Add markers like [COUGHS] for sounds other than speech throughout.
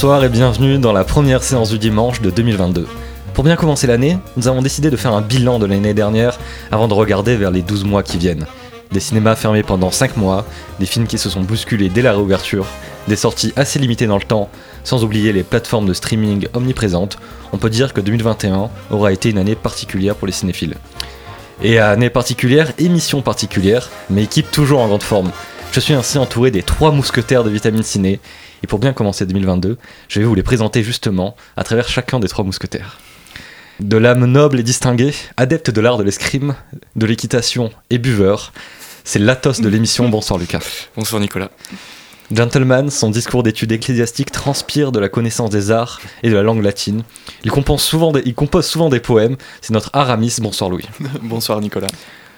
Bonsoir et bienvenue dans la première séance du dimanche de 2022. Pour bien commencer l'année, nous avons décidé de faire un bilan de l'année dernière avant de regarder vers les 12 mois qui viennent. Des cinémas fermés pendant 5 mois, des films qui se sont bousculés dès la réouverture, des sorties assez limitées dans le temps, sans oublier les plateformes de streaming omniprésentes, on peut dire que 2021 aura été une année particulière pour les cinéphiles. Et à année particulière, émission particulière, mais équipe toujours en grande forme. Je suis ainsi entouré des trois mousquetaires de Vitamine Ciné, et pour bien commencer 2022, je vais vous les présenter justement à travers chacun des trois mousquetaires. De l'âme noble et distinguée, adepte de l'art de l'escrime, de l'équitation et buveur, c'est l'athos de l'émission. [LAUGHS] Bonsoir Lucas. Bonsoir Nicolas. Gentleman, son discours d'études ecclésiastiques transpire de la connaissance des arts et de la langue latine. Il compose souvent des, il compose souvent des poèmes. C'est notre Aramis. Bonsoir Louis. [LAUGHS] Bonsoir Nicolas.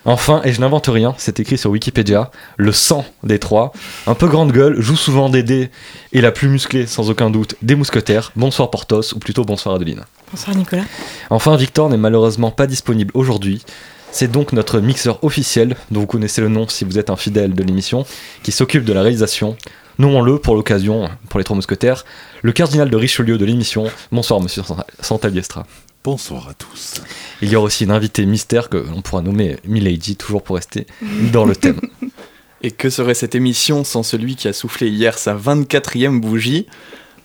Enfin, et je n'invente rien, c'est écrit sur Wikipédia, le sang des trois, un peu grande gueule, joue souvent des dés et la plus musclée, sans aucun doute, des mousquetaires. Bonsoir Portos, ou plutôt bonsoir Adeline. Bonsoir Nicolas. Enfin, Victor n'est malheureusement pas disponible aujourd'hui. C'est donc notre mixeur officiel, dont vous connaissez le nom si vous êtes un fidèle de l'émission, qui s'occupe de la réalisation. Nommons-le pour l'occasion, pour les trois mousquetaires, le cardinal de Richelieu de l'émission. Bonsoir Monsieur Santaliestra. Bonsoir à tous. Il y aura aussi une invitée mystère que l'on pourra nommer Milady, toujours pour rester dans le thème. [LAUGHS] Et que serait cette émission sans celui qui a soufflé hier sa 24e bougie?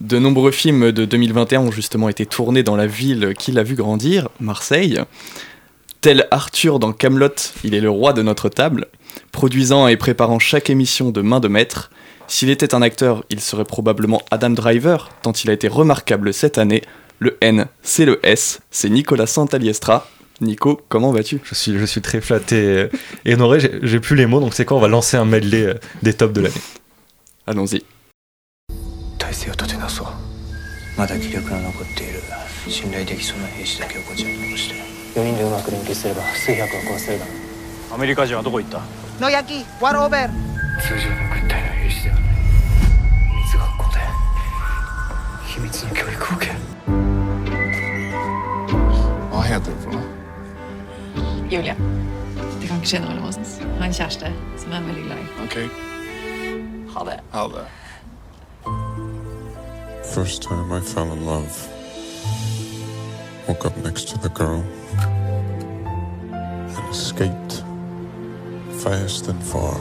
De nombreux films de 2021 ont justement été tournés dans la ville qui l'a vu grandir, Marseille. Tel Arthur dans Camelot, il est le roi de notre table, produisant et préparant chaque émission de main de maître. S'il était un acteur, il serait probablement Adam Driver, tant il a été remarquable cette année le N, c'est le S, c'est Nicolas Santaliestra. Nico, comment vas-tu je suis, je suis très flatté et honoré, j'ai plus les mots, donc c'est quoi On va lancer un medley euh, des tops de l'année. Allons-y. まだ気力の残っている信頼できそうな兵士だけをこちらに残して4人でうまく連携すれば数百は壊せるだろうアメリカ人はどこ行った野焼きワンオーバー通常の軍隊 Vad heter du för något? Julia. Du kanske känner honom hos oss. Han har en kärste som er är väldigt glad i. Okej. Ha det. Ha det. First time I fell in love. Woke up next to the girl and escaped fast and far.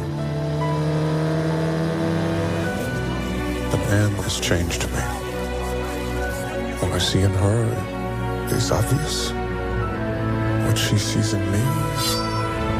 But Anne has changed me. What I see in her is obvious. What she sees in me.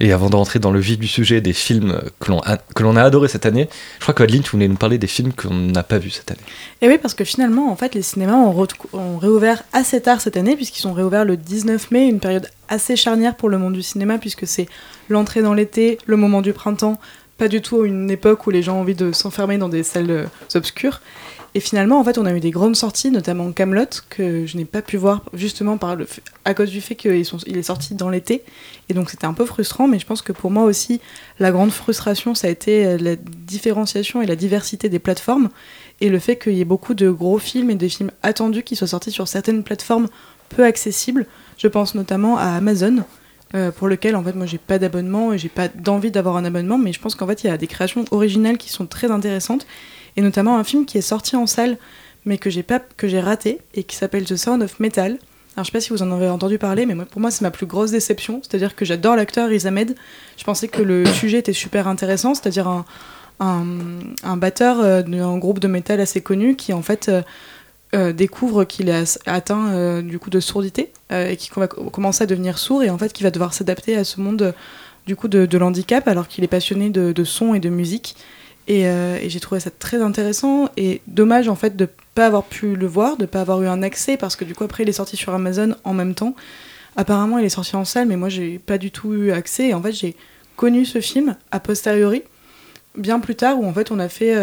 Et avant de rentrer dans le vif du sujet des films que l'on a, que l'on a adoré cette année, je crois qu'Adeline, tu voulais nous parler des films qu'on n'a pas vus cette année. Et oui, parce que finalement, en fait, les cinémas ont, re- ont réouvert assez tard cette année, puisqu'ils ont réouvert le 19 mai, une période assez charnière pour le monde du cinéma, puisque c'est l'entrée dans l'été, le moment du printemps, pas du tout une époque où les gens ont envie de s'enfermer dans des salles euh, obscures. Et finalement, en fait, on a eu des grandes sorties, notamment Camelot, que je n'ai pas pu voir justement par le à cause du fait qu'il est sorti dans l'été. Et donc, c'était un peu frustrant, mais je pense que pour moi aussi, la grande frustration, ça a été euh, la différenciation et la diversité des plateformes. Et le fait qu'il y ait beaucoup de gros films et des films attendus qui soient sortis sur certaines plateformes peu accessibles. Je pense notamment à Amazon, euh, pour lequel en fait moi j'ai pas d'abonnement et j'ai pas d'envie d'avoir un abonnement, mais je pense qu'en fait il y a des créations originales qui sont très intéressantes et notamment un film qui est sorti en salle mais que j'ai pas que j'ai raté et qui s'appelle The Sound of Metal. Alors je sais pas si vous en avez entendu parler, mais moi, pour moi c'est ma plus grosse déception, c'est-à-dire que j'adore l'acteur Riz Ahmed. Je pensais que le [COUGHS] sujet était super intéressant, c'est-à-dire un, un, un batteur euh, d'un groupe de métal assez connu qui en fait euh, euh, découvre qu'il est atteint euh, du coup de sourdité euh, et qui va co- commencer à devenir sourd et en fait qui va devoir s'adapter à ce monde du coup de, de l'handicap alors qu'il est passionné de, son et de musique. Et, et j'ai trouvé ça très intéressant et dommage en fait de pas avoir pu le voir de pas avoir eu un accès parce que du coup après il est sorti sur Amazon en même temps. Apparemment il est sorti en salle mais moi j'ai pas du tout eu accès et en fait j'ai connu ce film a posteriori bien plus tard où en fait on a fait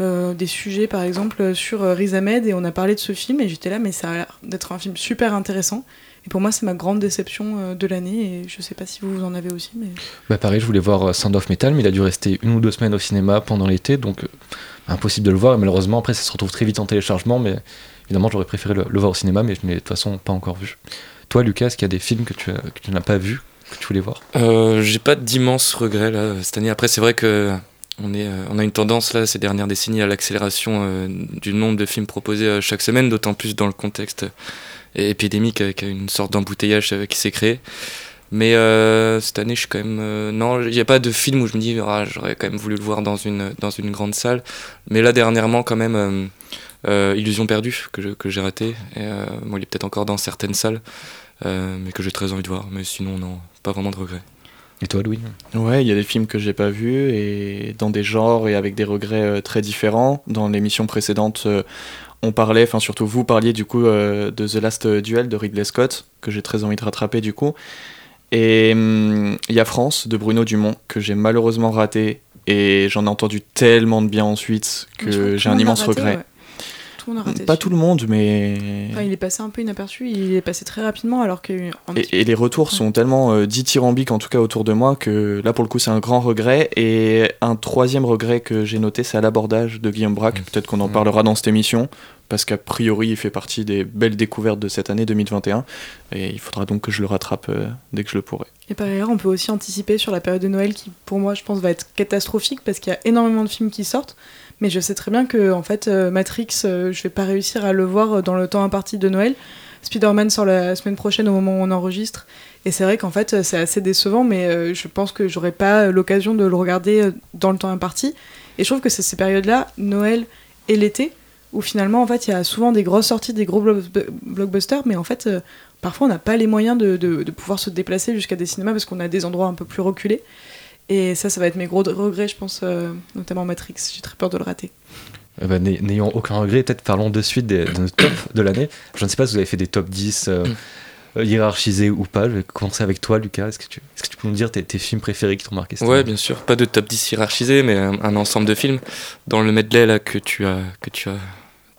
euh, des sujets par exemple sur euh, Riz Ahmed et on a parlé de ce film et j'étais là mais ça a l'air d'être un film super intéressant et pour moi c'est ma grande déception euh, de l'année et je sais pas si vous, vous en avez aussi mais Bah pareil, je voulais voir Sound of Metal, mais il a dû rester une ou deux semaines au cinéma pendant l'été, donc euh, impossible de le voir. Et malheureusement, après, ça se retrouve très vite en téléchargement. Mais évidemment, j'aurais préféré le, le voir au cinéma, mais je n'ai de toute façon pas encore vu. Toi, Lucas, est-ce qu'il y a des films que tu, as- que tu n'as pas vus, que tu voulais voir? Euh, J'ai pas d'immenses regrets là cette année. Après, c'est vrai que euh, on a une tendance là ces dernières décennies à l'accélération euh, du nombre de films proposés euh, chaque semaine, d'autant plus dans le contexte épidémique avec une sorte d'embouteillage qui s'est créé. Mais cette année, je suis quand même. non, il n'y a pas de film où je me dis, ah, j'aurais quand même voulu le voir dans une, grande salle. Mais là, dernièrement, quand même, Illusion perdue, que j'ai raté. Et, bon, il est peut-être encore dans certaines salles, mais que j'ai très envie de voir. Mais sinon, non, pas vraiment de regrets. Et toi, Louis? Ouais, il y a des films que j'ai pas vus et dans des genres et avec des regrets euh, très différents. Dans l'émission précédente, euh, on parlait, enfin surtout vous parliez du coup euh, de The Last Duel de Ridley Scott que j'ai très envie de rattraper du coup. Et hum, il y a France de Bruno Dumont que j'ai malheureusement raté et j'en ai entendu tellement de bien ensuite que j'ai un immense raté, regret. ouais. Tout le monde a raté. Pas tout le monde, mais Enfin, il est passé un peu inaperçu, il est passé très rapidement alors petit- Et, et les retours Ouais. sont tellement euh, dithyrambiques, en tout cas autour de moi, que là pour le coup c'est un grand regret. Et un troisième regret que j'ai noté, c'est à l'abordage de Guillaume Braque. Mm. Peut-être qu'on en Mm. parlera dans cette émission, parce qu'a priori il fait partie des belles découvertes de cette année 2021. Et il faudra donc que je le rattrape euh, dès que je le pourrai. Et par ailleurs, on peut aussi anticiper sur la période de Noël qui, pour moi, je pense, va être catastrophique parce qu'il y a énormément de films qui sortent. Mais je sais très bien que, en fait, euh, Matrix, euh, je vais pas réussir à le voir euh, dans le temps imparti de Noël. Spider-Man sort la semaine prochaine au moment où on enregistre. Et c'est vrai qu'en fait, c'est assez décevant, mais je pense que j'aurai pas l'occasion de le regarder dans le temps imparti. Et je trouve que c'est ces périodes-là, Noël et l'été, où finalement, en fait, il y a souvent des grosses sorties, des gros blockbusters, mais en fait, parfois, on n'a pas les moyens de pouvoir se déplacer jusqu'à des cinémas parce qu'on a des endroits un peu plus reculés. Et ça, ça va être mes gros regrets, je pense, euh, notamment Matrix. J'ai très peur de le rater. Eh ben, n'ay- N'ayant aucun regret, peut-être parlons de suite des- de nos tops de l'année. Je ne sais pas si vous avez fait des top 10 euh, euh, hiérarchisés ou pas. Je vais commencer avec toi, Lucas. Est-ce que, tu, est-ce que tu peux nous dire tes, tes films préférés qui t'ont marqué cette Ouais, bien sûr. Pas de top 10 hiérarchisé, mais un, un ensemble de films. Dans le medley là, que, tu as, que tu as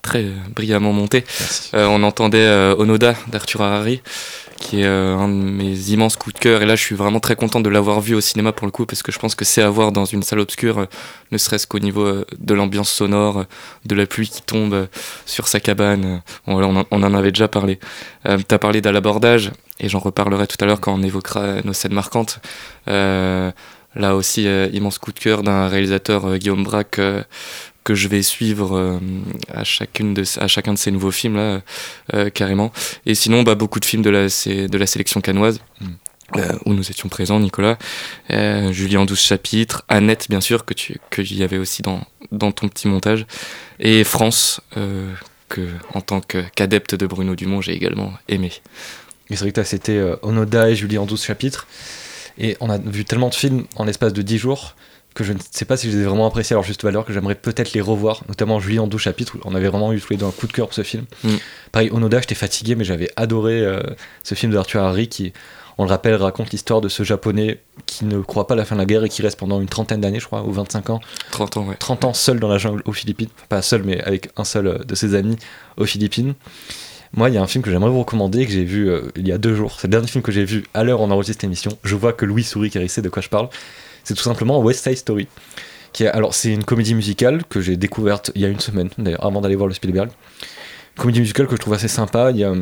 très brillamment monté, euh, on entendait euh, Onoda d'Arthur Harari, qui est euh, un de mes immenses coups de cœur. Et là, je suis vraiment très content de l'avoir vu au cinéma pour le coup, parce que je pense que c'est à voir dans une salle obscure, euh, ne serait-ce qu'au niveau euh, de l'ambiance sonore, de la pluie qui tombe sur sa cabane. On, en, avait déjà parlé. Euh, tu as parlé d'à l'abordage, et j'en reparlerai tout à l'heure quand on évoquera nos scènes marquantes. Là aussi, immense coup de cœur d'un réalisateur, Guillaume Braque, que je vais suivre euh, à, chacune de, à chacun de ces nouveaux films là, euh, carrément. Et sinon, bah, beaucoup de films de la, de la sélection canoise. Mm. euh, où nous étions présents, Nicolas, euh, Julie en 12 chapitres, Annette, bien sûr, que tu que j'y avais aussi dans, dans ton petit montage, et France, euh, que en tant qu'adepte de Bruno Dumont, j'ai également aimé. Et c'est vrai que euh, Onoda et Julie en 12 chapitres. Et on a vu tellement de films en l'espace de 10 jours que je ne sais pas si je les ai vraiment appréciés leur juste valeur, que j'aimerais peut-être les revoir, notamment Julie en 12 chapitres. où On avait vraiment eu tous les deux un coup de cœur pour ce film. Mm. Pareil, Onoda, j'étais fatigué, mais j'avais adoré euh, ce film d'Arthur Harry qui, on le rappelle, raconte l'histoire de ce japonais qui ne croit pas à la fin de la guerre et qui reste pendant une trentaine d'années, je crois, ou 25 ans, 30 ans, ouais. 30 ans seul dans la jungle aux Philippines. Pas seul, mais avec un seul euh, de ses amis aux Philippines. Moi, il y a un film que j'aimerais vous recommander, que j'ai vu euh, il y a deux jours. C'est le dernier film que j'ai vu à l'heure où on enregistre l'émission. Je vois que Louis sourit car il sait de quoi je parle. C'est tout simplement West Side Story. Qui est, alors, c'est une comédie musicale que j'ai découverte il y a une semaine, d'ailleurs, avant d'aller voir le Spielberg. Une comédie musicale que je trouve assez sympa. Il y a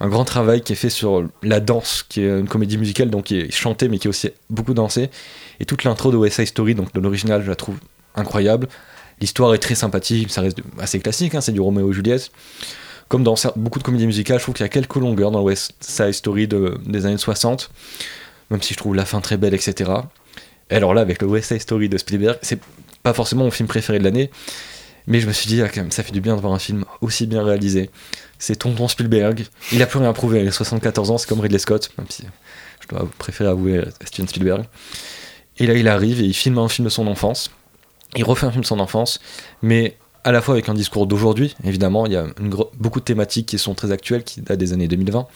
un grand travail qui est fait sur la danse, qui est une comédie musicale, donc qui est chantée, mais qui est aussi beaucoup dansée. Et toute l'intro de West Side Story, donc de l'original, je la trouve incroyable. L'histoire est très sympathique, ça reste assez classique, hein, c'est du Roméo et Juliette. Comme dans beaucoup de comédies musicales, je trouve qu'il y a quelques longueurs dans West Side Story de- des années 60, même si je trouve la fin très belle, etc. Alors là, avec le West Side Story de Spielberg, c'est pas forcément mon film préféré de l'année, mais je me suis dit, ah, quand même, ça fait du bien de voir un film aussi bien réalisé. C'est Tonton Spielberg, il a plus rien à prouver, il a 74 ans, c'est comme Ridley Scott, même si je dois préférer avouer Steven Spielberg. Et là, il arrive et il filme un film de son enfance. Il refait un film de son enfance, mais à la fois avec un discours d'aujourd'hui, évidemment, il y a beaucoup de thématiques qui sont très actuelles, qui datent des années 2020,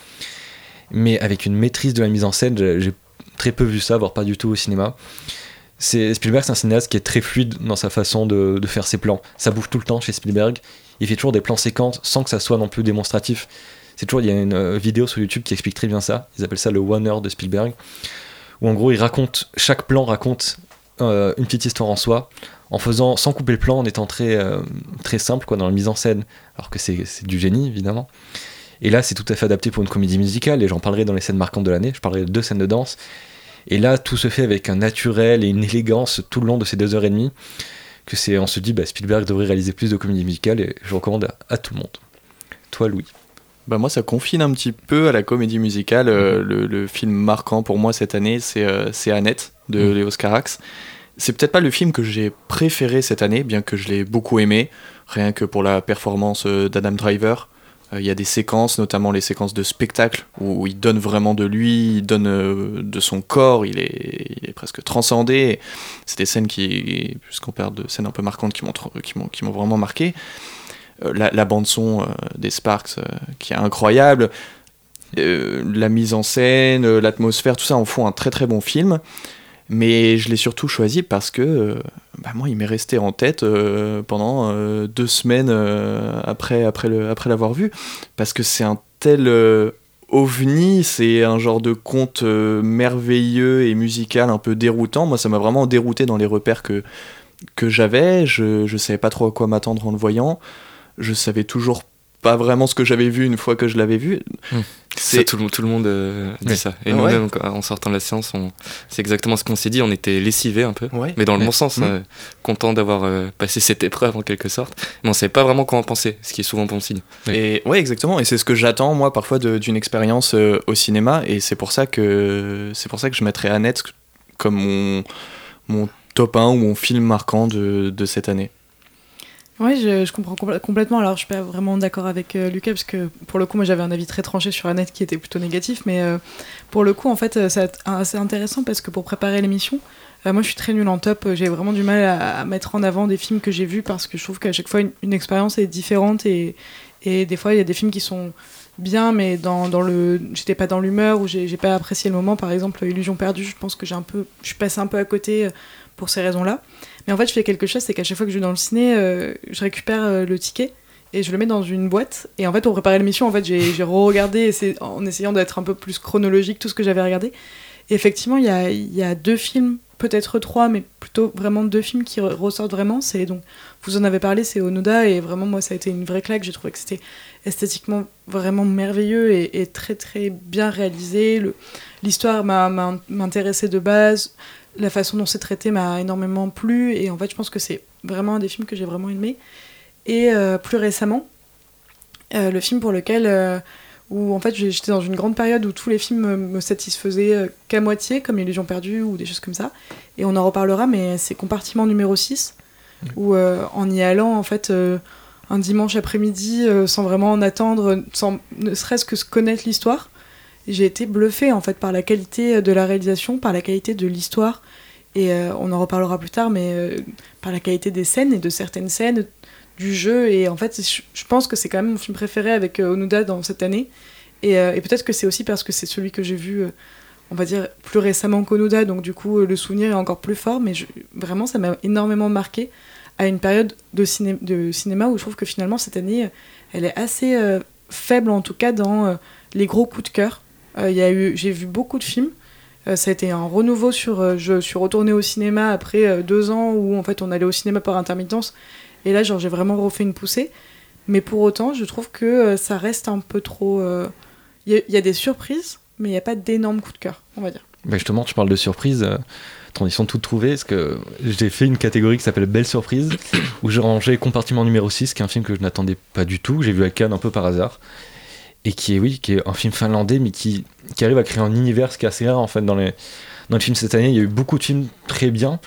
mais avec une maîtrise de la mise en scène, j'ai très peu vu ça, voire pas du tout au cinéma. Spielberg, c'est un cinéaste qui est très fluide dans sa façon de, faire ses plans. Ça bouge tout le temps chez Spielberg. Il fait toujours des plans séquences sans que ça soit non plus démonstratif. C'est toujours, il y a une euh, vidéo sur YouTube qui explique très bien ça. Ils appellent ça le one hour de Spielberg, où en gros il raconte chaque plan raconte euh, une petite histoire en soi, en faisant sans couper le plan, en étant très, euh, très simple quoi, dans la mise en scène, alors que c'est du génie évidemment. Et là, c'est tout à fait adapté pour une comédie musicale, et j'en parlerai dans les scènes marquantes de l'année. Je parlerai de deux scènes de danse. Et là, tout se fait avec un naturel et une élégance tout le long de ces deux heures et demie, que c'est, on se dit, bah, Spielberg devrait réaliser plus de comédies musicales, et je recommande à, à tout le monde. Toi, Louis. Bah moi, ça confine un petit peu à la comédie musicale. Euh, le, le film marquant pour moi cette année, c'est euh, Annette de Mm. Léos Carax. C'est peut-être pas le film que j'ai préféré cette année, bien que je l'ai beaucoup aimé, rien que pour la performance euh, d'Adam Driver. Euh, Il y a des séquences, notamment les séquences de spectacle, où il donne vraiment de lui, il donne euh, de son corps, il est, presque transcendé. C'est des scènes qui, puisqu'on parle de scènes un peu marquantes, qui m'ont qui m'ont qui m'ont vraiment marqué. Euh, la, la bande son euh, des Sparks qui est incroyable, la mise en scène, l'atmosphère, tout ça en font un très très bon film. Mais je l'ai surtout choisi parce que euh, bah, moi il m'est resté en tête euh, pendant euh, deux semaines après, après, le, après l'avoir vu. Parce que c'est un tel ovni, c'est un genre de conte merveilleux et musical un peu déroutant. Moi ça m'a vraiment dérouté dans les repères que, que j'avais. Je, je savais pas trop à quoi m'attendre en le voyant. Je savais toujours pas vraiment ce que j'avais vu une fois que je l'avais vu. Hmm. Ça, tout, le, tout le monde euh, dit Oui. ça. Et Ah nous-mêmes, en sortant de la séance, on... c'est exactement ce qu'on s'est dit. On était lessivés un peu, Ouais. mais dans le Ouais. bon sens, Mhm. euh, content d'avoir euh, passé cette épreuve en quelque sorte. Mais on savait pas vraiment quoi en penser, ce qui est souvent bon signe. Et ouais, exactement. Et c'est ce que j'attends moi parfois d'une expérience euh, au cinéma. Et c'est pour ça que c'est pour ça que je mettrais Annette comme mon mon top 1 ou mon film marquant de, de cette année. Oui, je, comprends compl- complètement. Alors, je suis pas vraiment d'accord avec euh, Lucas, parce que pour le coup, moi, j'avais un avis très tranché sur Annette qui était plutôt négatif. Mais euh, pour le coup, en fait, c'est assez intéressant parce que pour préparer l'émission, euh, moi, je suis très nulle en top. J'ai vraiment du mal à, mettre en avant des films que j'ai vus parce que je trouve qu'à chaque fois, une, expérience est différente. Et, et des fois, il y a des films qui sont bien, mais dans, dans le, j'étais pas dans l'humeur ou j'ai pas apprécié le moment. Par exemple, Illusion perdue, je pense que j'ai un peu, je suis passée un peu à côté pour ces raisons-là. Mais en fait, je fais quelque chose, c'est qu'à chaque fois que je vais dans le ciné, euh, je récupère euh, le ticket et je le mets dans une boîte. Et en fait, pour préparer l'émission, en fait, j'ai re-regardé et en essayant d'être un peu plus chronologique tout ce que j'avais regardé. Et effectivement, il y a, deux films, peut-être trois, mais plutôt vraiment deux films qui re- ressortent vraiment. C'est donc, vous en avez parlé, c'est Onoda et vraiment moi, ça a été une vraie claque. J'ai trouvé que c'était esthétiquement vraiment merveilleux et, et très très bien réalisé. L'histoire m'a- m'intéressait de base la façon dont c'est traité m'a énormément plu et en fait je pense que c'est vraiment un des films que j'ai vraiment aimé. Et euh, plus récemment euh, le film pour lequel euh, où en fait j'étais dans une grande période où tous les films me, satisfaisaient qu'à moitié comme Illusion perdue ou des choses comme ça. Et on en reparlera mais c'est compartiment numéro 6 où en y allant en fait un dimanche après-midi sans vraiment en attendre sans ne serait-ce que se connaître l'histoire j'ai été bluffée en fait par la qualité de la réalisation, par la qualité de l'histoire. Et euh, on en reparlera plus tard, mais euh, par la qualité des scènes et de certaines scènes du jeu. Et en fait je, pense que c'est quand même mon film préféré avec euh, Onoda dans cette année. Et, euh, peut-être que c'est aussi parce que c'est celui que j'ai vu on va dire plus récemment qu'Onoda donc du coup le souvenir est encore plus fort. Mais vraiment ça m'a énormément marqué à une période de, de cinéma où je trouve que finalement cette année elle est assez faible en tout cas dans les gros coups de cœur euh, y a eu, j'ai vu beaucoup de films. Euh, ça a été un renouveau sur. euh, je suis retournée au cinéma après euh, deux ans où en fait on allait au cinéma par intermittence. Et là, genre, j'ai vraiment refait une poussée. Mais pour autant, je trouve que ça reste un peu trop. Il y, a- des surprises, mais il n'y a pas d'énormes coups de cœur, on va dire. Bah justement, tu parles de surprise, euh, transition toute trouvée, parce que j'ai fait une catégorie qui s'appelle Belle Surprise, où j'ai rangé Compartiment numéro 6, qui est un film que je n'attendais pas du tout, j'ai vu à Cannes un peu par hasard, et qui est, oui, qui est un film finlandais, mais qui, qui arrive à créer un univers, ce qui est assez rare en fait dans les, dans les films cette année. Il y a eu beaucoup de films très bien,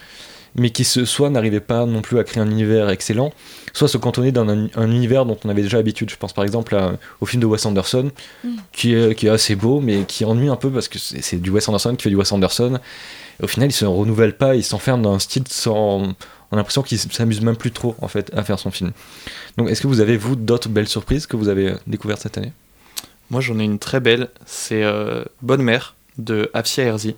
mais qui se, soit n'arrivaient pas non plus à créer un univers excellent, soit se cantonner dans un, un univers dont on avait déjà l'habitude. Je pense par exemple à- au film de Wes Anderson, Mm. qui, est, qui est assez beau, mais qui ennuie un peu parce que c'est du Wes Anderson qui fait du Wes Anderson. Et au final, il se renouvelle pas, il s'enferme dans un style sans. On a l'impression qu'il s'amuse même plus trop en fait à faire son film. Donc, est-ce que vous avez vous d'autres belles surprises que vous avez euh, découvertes cette année? Moi, j'en ai une très belle. C'est euh, Bonne Mère de Afsia Herzi.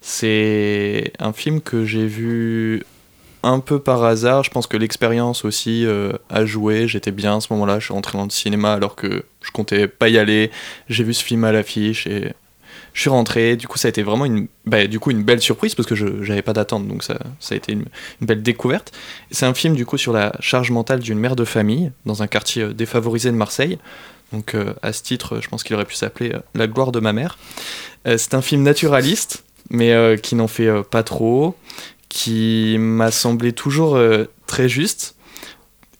C'est un film que j'ai vu un peu par hasard. Je pense que l'expérience aussi euh, a joué. J'étais bien à ce moment-là. Je suis rentré dans le cinéma alors que je comptais pas y aller. J'ai vu ce film à l'affiche et Je suis rentré, du coup ça a été vraiment une, bah, du coup, une belle surprise parce que je n'avais pas d'attente, donc ça, a été une, une belle découverte. C'est un film du coup sur la charge mentale d'une mère de famille dans un quartier euh, défavorisé de Marseille. Donc euh, à ce titre, je pense qu'il aurait pu s'appeler euh, La gloire de ma mère. Euh, c'est un film naturaliste, mais qui n'en fait pas trop, qui m'a semblé toujours très juste.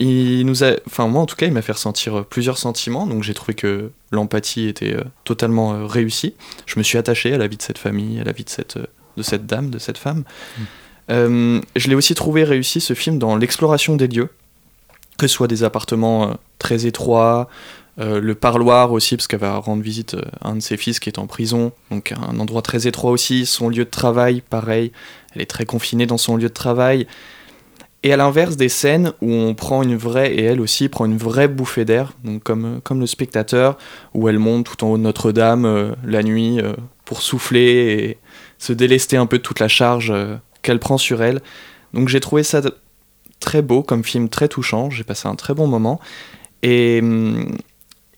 Il nous a, enfin moi en tout cas, il m'a fait ressentir plusieurs sentiments, donc j'ai trouvé que l'empathie était totalement réussie. Je me suis attaché à la vie de cette famille, à la vie de cette, de cette dame, de cette femme. Euh, je l'ai aussi trouvé réussi ce film dans l'exploration des lieux, que ce soit des appartements euh, très étroits, euh, le parloir aussi, parce qu'elle va rendre visite euh, à un de ses fils qui est en prison, donc un endroit très étroit aussi. Son lieu de travail, pareil, elle est très confinée dans son lieu de travail. Et à l'inverse des scènes où on prend une vraie, et elle aussi prend une vraie bouffée d'air, comme, euh, comme le spectateur, où elle monte tout en haut de Notre-Dame euh, la nuit euh, pour souffler et se délester un peu de toute la charge euh, qu'elle prend sur elle. Donc j'ai trouvé ça très beau comme film, très touchant, j'ai passé un très bon moment. Et, hum,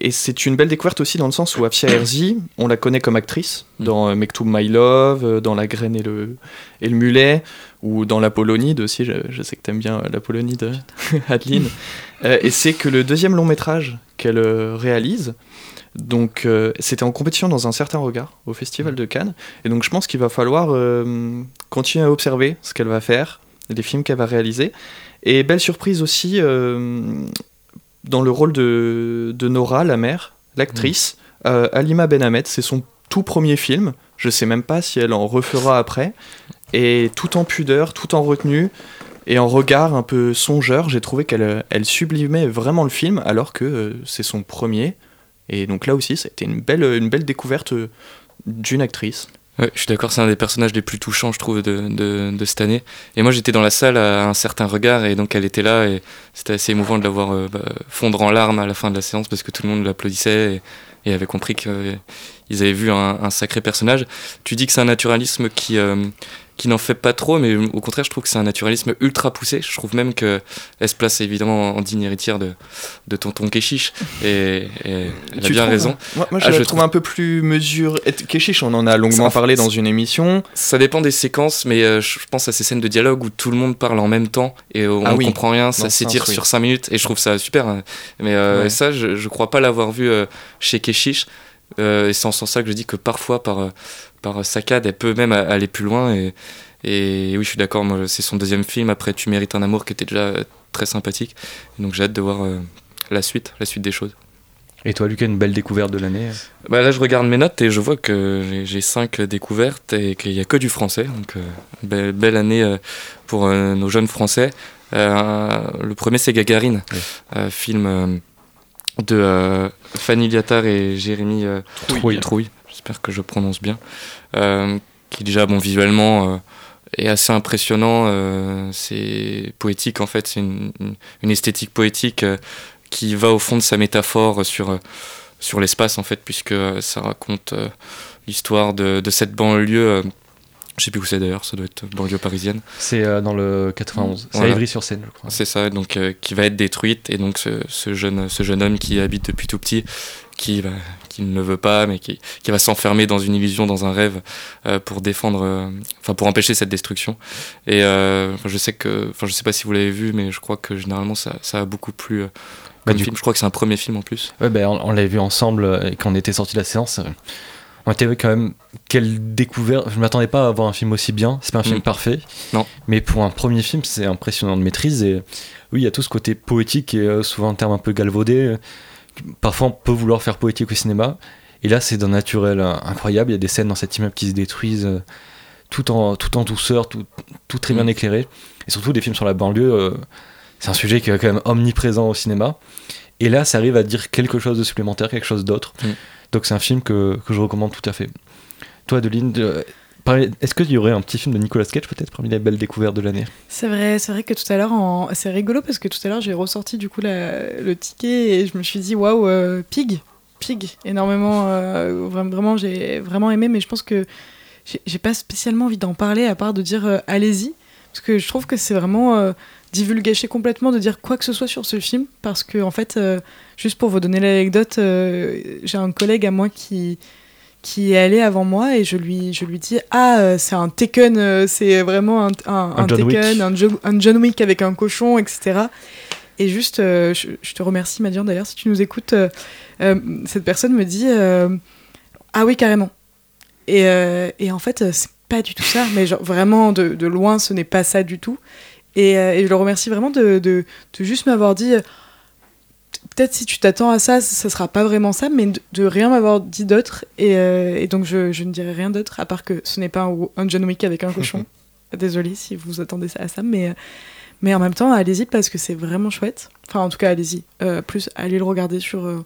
et c'est une belle découverte aussi dans le sens où Afia Herzi, on la connaît comme actrice dans euh, Mektoub My Love, euh, dans La graine et le, et le mulet, ou dans l'Apollonide aussi, je, je sais que t'aimes bien euh, l'Apollonide, [LAUGHS] Adeline. Euh, et c'est que le deuxième long métrage qu'elle réalise, donc euh, c'était en compétition dans un certain regard au Festival de Cannes. Et donc je pense qu'il va falloir euh, continuer à observer ce qu'elle va faire, les films qu'elle va réaliser. Et belle surprise aussi euh, dans le rôle de, de Nora, la mère, l'actrice, euh, Alima Benhamed, c'est son tout premier film. Je sais même pas si elle en refera après. Et tout en pudeur, tout en retenue et en regard un peu songeur, j'ai trouvé qu'elle elle sublimait vraiment le film alors que euh, c'est son premier. Et donc là aussi, ça a été une belle, une belle découverte euh, d'une actrice. Ouais, je suis d'accord, c'est un des personnages les plus touchants, je trouve, de, de, cette année. Et moi, j'étais dans la salle à un certain regard, et donc elle était là, et c'était assez émouvant de la voir euh, bah, fondre en larmes à la fin de la séance, parce que tout le monde l'applaudissait et, avait compris qu'ils avaient vu un, un sacré personnage. Tu dis que c'est un naturalisme qui, euh, qui n'en fait pas trop, mais au contraire, je trouve que c'est un naturalisme ultra poussé. Je trouve même qu'elle se place évidemment en digne héritière de, de tonton Keshish, et, et elle a bien raison. Moi, moi, je Ah, la je trouve trouve- un peu plus mesure. Keshish, on en a longuement Ça- parlé dans une émission. Ça dépend des séquences, mais euh, je pense à ces scènes de dialogue où tout le monde parle en même temps et on Ah ne oui, comprend rien, ça s'étire sur 5 minutes et je trouve ça super. hein. Mais euh, Ouais. ça, je, je crois pas l'avoir vu euh, chez Keshish. Euh, et c'est en sens ça que je dis que parfois, par, par saccade, elle peut même aller plus loin. Et, et oui, je suis d'accord, moi, c'est son deuxième film. Après, Tu mérites un amour qui était déjà euh, très sympathique. Donc j'ai hâte de voir euh, la suite, la suite des choses. Et toi, Lucas, une belle découverte de l'année Bah là, je regarde mes notes et je vois que j'ai- cinq découvertes et qu'il n'y a que du français. Donc, euh, belle, belle année pour euh, nos jeunes français. Le premier, c'est Gagarine, Oui. film de Fanny Liattard et Jérémy Trouille. Trouille. J'espère que je prononce bien. Euh, qui, déjà, bon, visuellement. euh, est assez impressionnant, euh, c'est poétique en fait, c'est une, une- une esthétique poétique qui va au fond de sa métaphore sur, sur l'espace en fait, puisque ça raconte l'histoire de, de cette banlieue. je sais plus où c'est d'ailleurs, ça doit être banlieue parisienne. C'est euh, dans le 91. C'est à Voilà. Ivry-sur-Seine, je crois. C'est ça, donc euh, qui va être détruite et donc ce, ce jeune ce jeune homme qui habite depuis tout petit, qui va- qui ne le veut pas, mais qui, qui va s'enfermer dans une illusion, dans un rêve, euh, pour défendre, euh, enfin pour empêcher cette destruction. Et euh, je sais que, enfin je sais pas si vous l'avez vu, mais je crois que généralement ça, ça a beaucoup plu. Bah, film. Je crois que c'est un premier film en plus. Ouais, ben, on, on l'avait vu ensemble et quand on était sorti de la séance. On était quand même. Quelle découverte. Je m'attendais pas à avoir un film aussi bien. C'est pas un film Mm. parfait. Non. Mais pour un premier film, c'est impressionnant de maîtrise. Et oui, il y a tout ce côté poétique et souvent un terme un peu galvaudé. Parfois, on peut vouloir faire poétique au cinéma. Et là, c'est d'un naturel euh, incroyable. Il y a des scènes dans cet immeuble qui se détruisent euh, tout, en, tout en douceur, tout, tout très bien Mm. éclairé. Et surtout, des films sur la banlieue, euh, c'est un sujet qui est quand même omniprésent au cinéma. Et là, ça arrive à dire quelque chose de supplémentaire, quelque chose d'autre. Mm. Donc c'est un film que, que je recommande tout à fait. Toi, Adeline, est-ce qu'il y aurait un petit film de Nicolas Cage peut-être parmi les belles découvertes de l'année? C'est vrai, c'est vrai que tout à l'heure, c'est rigolo parce que tout à l'heure j'ai ressorti du coup le ticket et je me suis dit waouh, euh, Pig, Pig, énormément, euh, vra- vraiment j'ai vraiment aimé, mais je pense que j'ai pas spécialement envie d'en parler à part de dire euh, allez-y. Parce que je trouve que c'est vraiment euh, complètement de dire quoi que ce soit sur ce film parce que en fait, juste pour vous donner l'anecdote, j'ai un collègue à moi qui qui est allé avant moi et je lui, je lui dis Ah, euh, c'est un Taken, euh, c'est vraiment un, un, Un un John Taken, Wick. un, Jo- un John Wick avec un cochon, etc. Et juste, euh, je, je te remercie, Madian, d'ailleurs, si tu nous écoutes, euh, euh, cette personne me dit Ah oui, carrément. Et, et en fait, c'est pas du tout ça, mais genre, vraiment, de, de loin, ce n'est pas ça du tout. Et, et je le remercie vraiment de, de, de juste m'avoir dit. Peut-être si tu t'attends à ça, ça sera pas vraiment ça, mais de, de rien m'avoir dit d'autre. Et, euh, et donc je, je ne dirai rien d'autre, à part que ce n'est pas un, un John Wick avec un [LAUGHS] cochon. Désolée si vous attendez ça à ça, mais, euh, mais en même temps, allez-y parce que c'est vraiment chouette. Enfin, en tout cas, allez-y. Euh, plus, allez le regarder sur euh,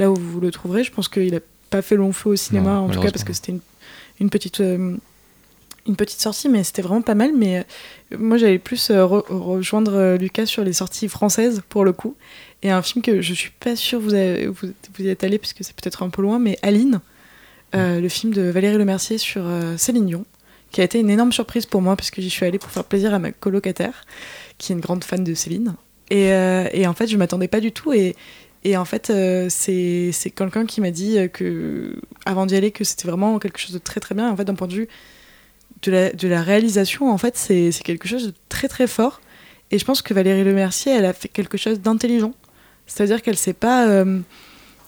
là où vous le trouverez. Je pense qu'il a pas fait long feu au cinéma, Non, en tout cas, parce que c'était une, une petite. une petite sortie, mais c'était vraiment pas mal. Mais moi, j'allais plus re- rejoindre Lucas sur les sorties françaises, pour le coup. Et un film que je suis pas sûre vous, avez- vous, vous y êtes allé, puisque c'est peut-être un peu loin, mais Aline, euh, le film de Valérie Lemercier sur euh, Céline Dion, qui a été une énorme surprise pour moi, parce que j'y suis allée pour faire plaisir à ma colocataire, qui est une grande fan de Céline. Et, euh, et en fait, je m'attendais pas du tout. Et, et en fait, c'est quelqu'un qui m'a dit que, avant d'y aller, que c'était vraiment quelque chose de très très bien. Et en fait, d'un point de vue de la, de la réalisation, en fait, c'est c'est quelque chose de très très fort. Et je pense que Valérie Lemercier, elle a fait quelque chose d'intelligent. C'est-à-dire qu'elle pas, euh,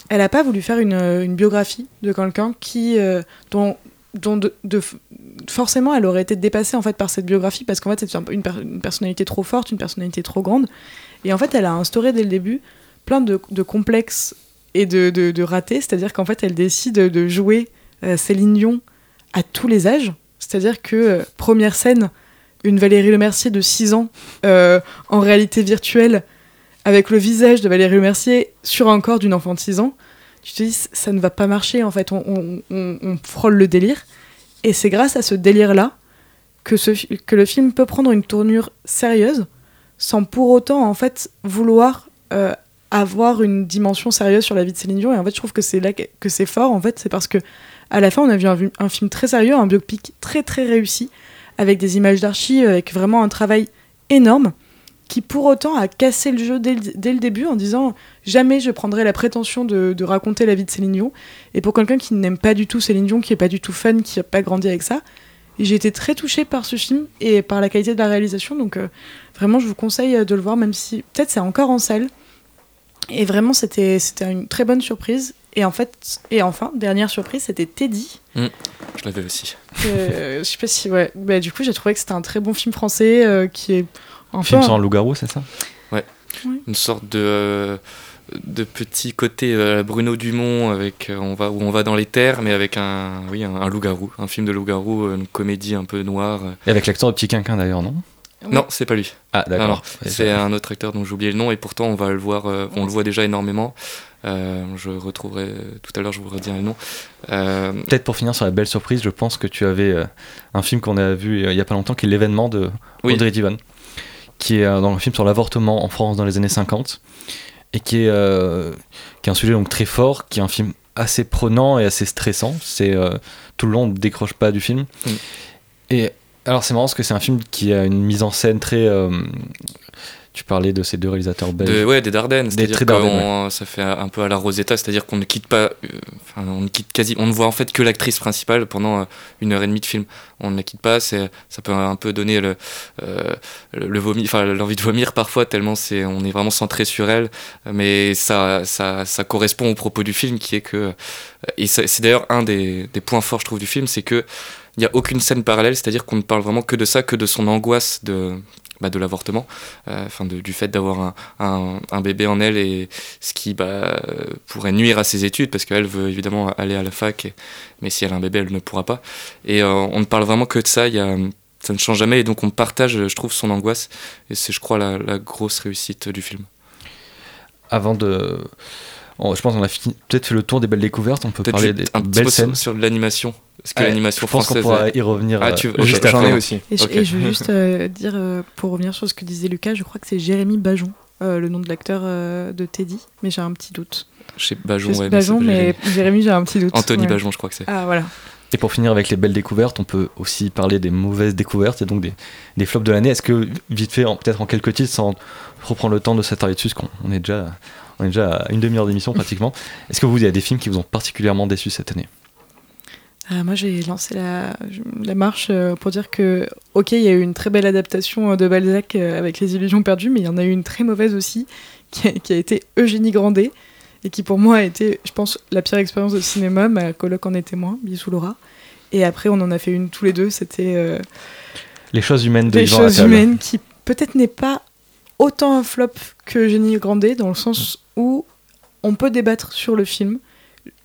elle a pas voulu faire une, une biographie de quelqu'un qui, euh, dont, dont de, forcément, elle aurait été dépassée en fait par cette biographie parce qu'en fait, c'est une, per- une personnalité trop forte, une personnalité trop grande. Et en fait, elle a instauré dès le début plein de, complexes et de, de, ratés. C'est-à-dire qu'en fait, elle décide de jouer euh, Céline Dion à tous les âges. C'est-à-dire que, euh, première scène, une Valérie Lemercier de 6 ans euh, en réalité virtuelle avec le visage de Valérie Lemercier sur un corps d'une enfant de 6 ans. Tu te dis, ça ne va pas marcher, en fait, on, on- on- on frôle le délire. Et c'est grâce à ce délire-là que, ce, le film peut prendre une tournure sérieuse sans pour autant, en fait, vouloir euh, avoir une dimension sérieuse sur la vie de Céline Dion. Et en fait, je trouve que c'est là que, c'est fort, en fait, c'est parce que à la fin, on a vu un, un film très sérieux, un biopic très très réussi, avec des images d'archives, avec vraiment un travail énorme, qui pour autant a cassé le jeu dès le, dès le début en disant jamais je prendrai la prétention de, de raconter la vie de Céline Dion. Et pour quelqu'un qui n'aime pas du tout Céline Dion, qui est pas du tout fan, qui n'a pas grandi avec ça, j'ai été très touchée par ce film et par la qualité de la réalisation. Donc euh, vraiment, je vous conseille euh, de le voir, même si peut-être c'est encore en salle. Et vraiment, c'était une très bonne surprise. Et en fait, et enfin, dernière surprise, c'était Teddy. Je l'avais aussi. Euh, je sais pas si ouais. Bah, du coup, j'ai trouvé que c'était un très bon film français euh, qui est un Film un loup-garou, c'est ça Une sorte de, euh, de petit côté euh, Bruno Dumont avec, euh, on va, où on va dans les terres, mais avec un, oui, un, un loup-garou. Un film de loup-garou, une comédie un peu noire. Et avec l'acteur de Petit Quinquin d'ailleurs, non? Non, c'est pas lui. Ah, d'accord. c'est un autre acteur dont j'ai oublié le nom et pourtant on va le voir, euh, on le voit déjà énormément. Euh, je retrouverai tout à l'heure, je vous redirai le nom. Euh, Peut-être pour finir sur la belle surprise, je pense que tu avais euh, un film qu'on a vu euh, il y a pas longtemps qui est l'événement de Oui. Audrey Divan, qui est euh, dans un film sur l'avortement en France dans les années 50 et qui est, euh, qui est un sujet donc très fort, qui est un film assez prenant et assez stressant. C'est euh, tout le long on ne décroche pas du film. Mm. Et alors c'est marrant parce que c'est un film qui a une mise en scène très tu parlais de ces deux réalisateurs belges. de, ouais, des Dardennes. C'est-à-dire qu'on- ça fait un peu à la Rosetta, c'est-à-dire qu'on ne quitte pas, euh, enfin, on ne quitte quasi, on ne voit en fait que l'actrice principale pendant euh, une heure et demie de film. On ne la quitte pas, c'est, ça peut un peu donner le, euh, le, vomi, enfin l'envie de vomir parfois tellement c'est, on est vraiment centré sur elle, mais ça, ça, ça correspond au propos du film qui est que, et c'est d'ailleurs un des, des points forts je trouve du film, c'est que il n'y a aucune scène parallèle, c'est-à-dire qu'on ne parle vraiment que de ça, que de son angoisse de, bah, de l'avortement, euh, enfin du fait d'avoir un, un, un bébé en elle et ce qui bah, pourrait nuire à ses études parce qu'elle veut évidemment aller à la fac, et- mais si elle a un bébé, elle ne pourra pas. Et euh, on ne parle vraiment que de ça, il y a, ça ne change jamais et donc on partage, je trouve, son angoisse et c'est, je crois, la, la grosse réussite du film. Avant de. je pense qu'on a peut-être fait le tour des belles découvertes, on peut Peut-être parler des un petit belles scènes. sur, sur l'animation, parce que l'animation Je pense qu'on pourra y revenir Ah, euh, tu veux- juste J'en ai aussi. Et, je- Ok. et je veux juste [LAUGHS] euh, dire, euh, pour revenir sur ce que disait Lucas, je crois que c'est Jérémy Bajon, euh, le nom de l'acteur euh, de Teddy, mais j'ai un petit doute. Chez Bajon, ouais, Bajon, c'est- mais Jérémy, j'ai un petit doute. Anthony Ouais. Bajon, je crois que c'est. Ah, voilà. Et pour finir avec les belles découvertes, on peut aussi parler des mauvaises découvertes et donc des, des flops de l'année. Est-ce que, vite fait, peut-être en quelques titres, sans reprendre le temps de s'attarder dessus, parce qu'on on est déjà, on est déjà à une demi-heure d'émission pratiquement, est-ce que vous, il y a des films qui vous ont particulièrement déçu cette année? Ah, moi, j'ai lancé la, la marche euh, pour dire que, ok, il y a eu une très belle adaptation euh, de Balzac euh, avec Les Illusions perdues, mais il y en a eu une très mauvaise aussi, qui a, qui a été Eugénie Grandet, et qui pour moi a été, je pense, la pire expérience de cinéma. Ma coloc en est témoin, bisous Laura. Et après, on en a fait une tous les deux, c'était euh, Les choses humaines de Les Yvan choses Attal. humaines, qui peut-être n'est pas autant un flop que Eugénie Grandet, dans le sens où on peut débattre sur le film.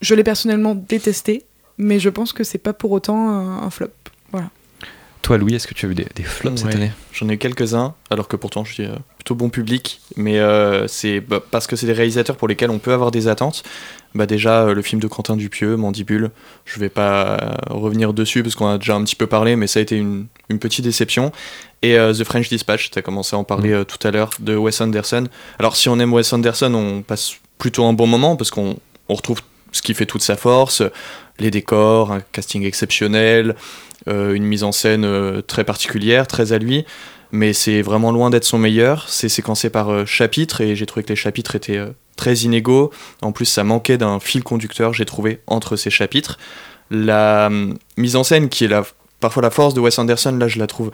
Je l'ai personnellement détesté, mais je pense que c'est pas pour autant un, un flop. Toi, Louis, est-ce que tu as vu des, des flops cette année? J'en ai eu quelques-uns, alors que pourtant je suis euh, plutôt bon public, mais euh, c'est bah, parce que c'est des réalisateurs pour lesquels on peut avoir des attentes. Bah déjà, euh, le film de Quentin Dupieux, Mandibule, je vais pas revenir dessus parce qu'on a déjà un petit peu parlé, mais ça a été une, une petite déception. Et euh, The French Dispatch, tu as commencé à en parler euh, tout à l'heure, de Wes Anderson. Alors si on aime Wes Anderson, on passe plutôt un bon moment parce qu'on on retrouve ce qui fait toute sa force, les décors, un casting exceptionnel, euh, une mise en scène euh, très particulière, très à lui mais c'est vraiment loin d'être son meilleur. C'est séquencé par euh, chapitres et j'ai trouvé que les chapitres étaient euh, très inégaux. En plus, ça manquait d'un fil conducteur, j'ai trouvé, entre ces chapitres. La hum, mise en scène, qui est la, parfois la force de Wes Anderson, là, je la trouve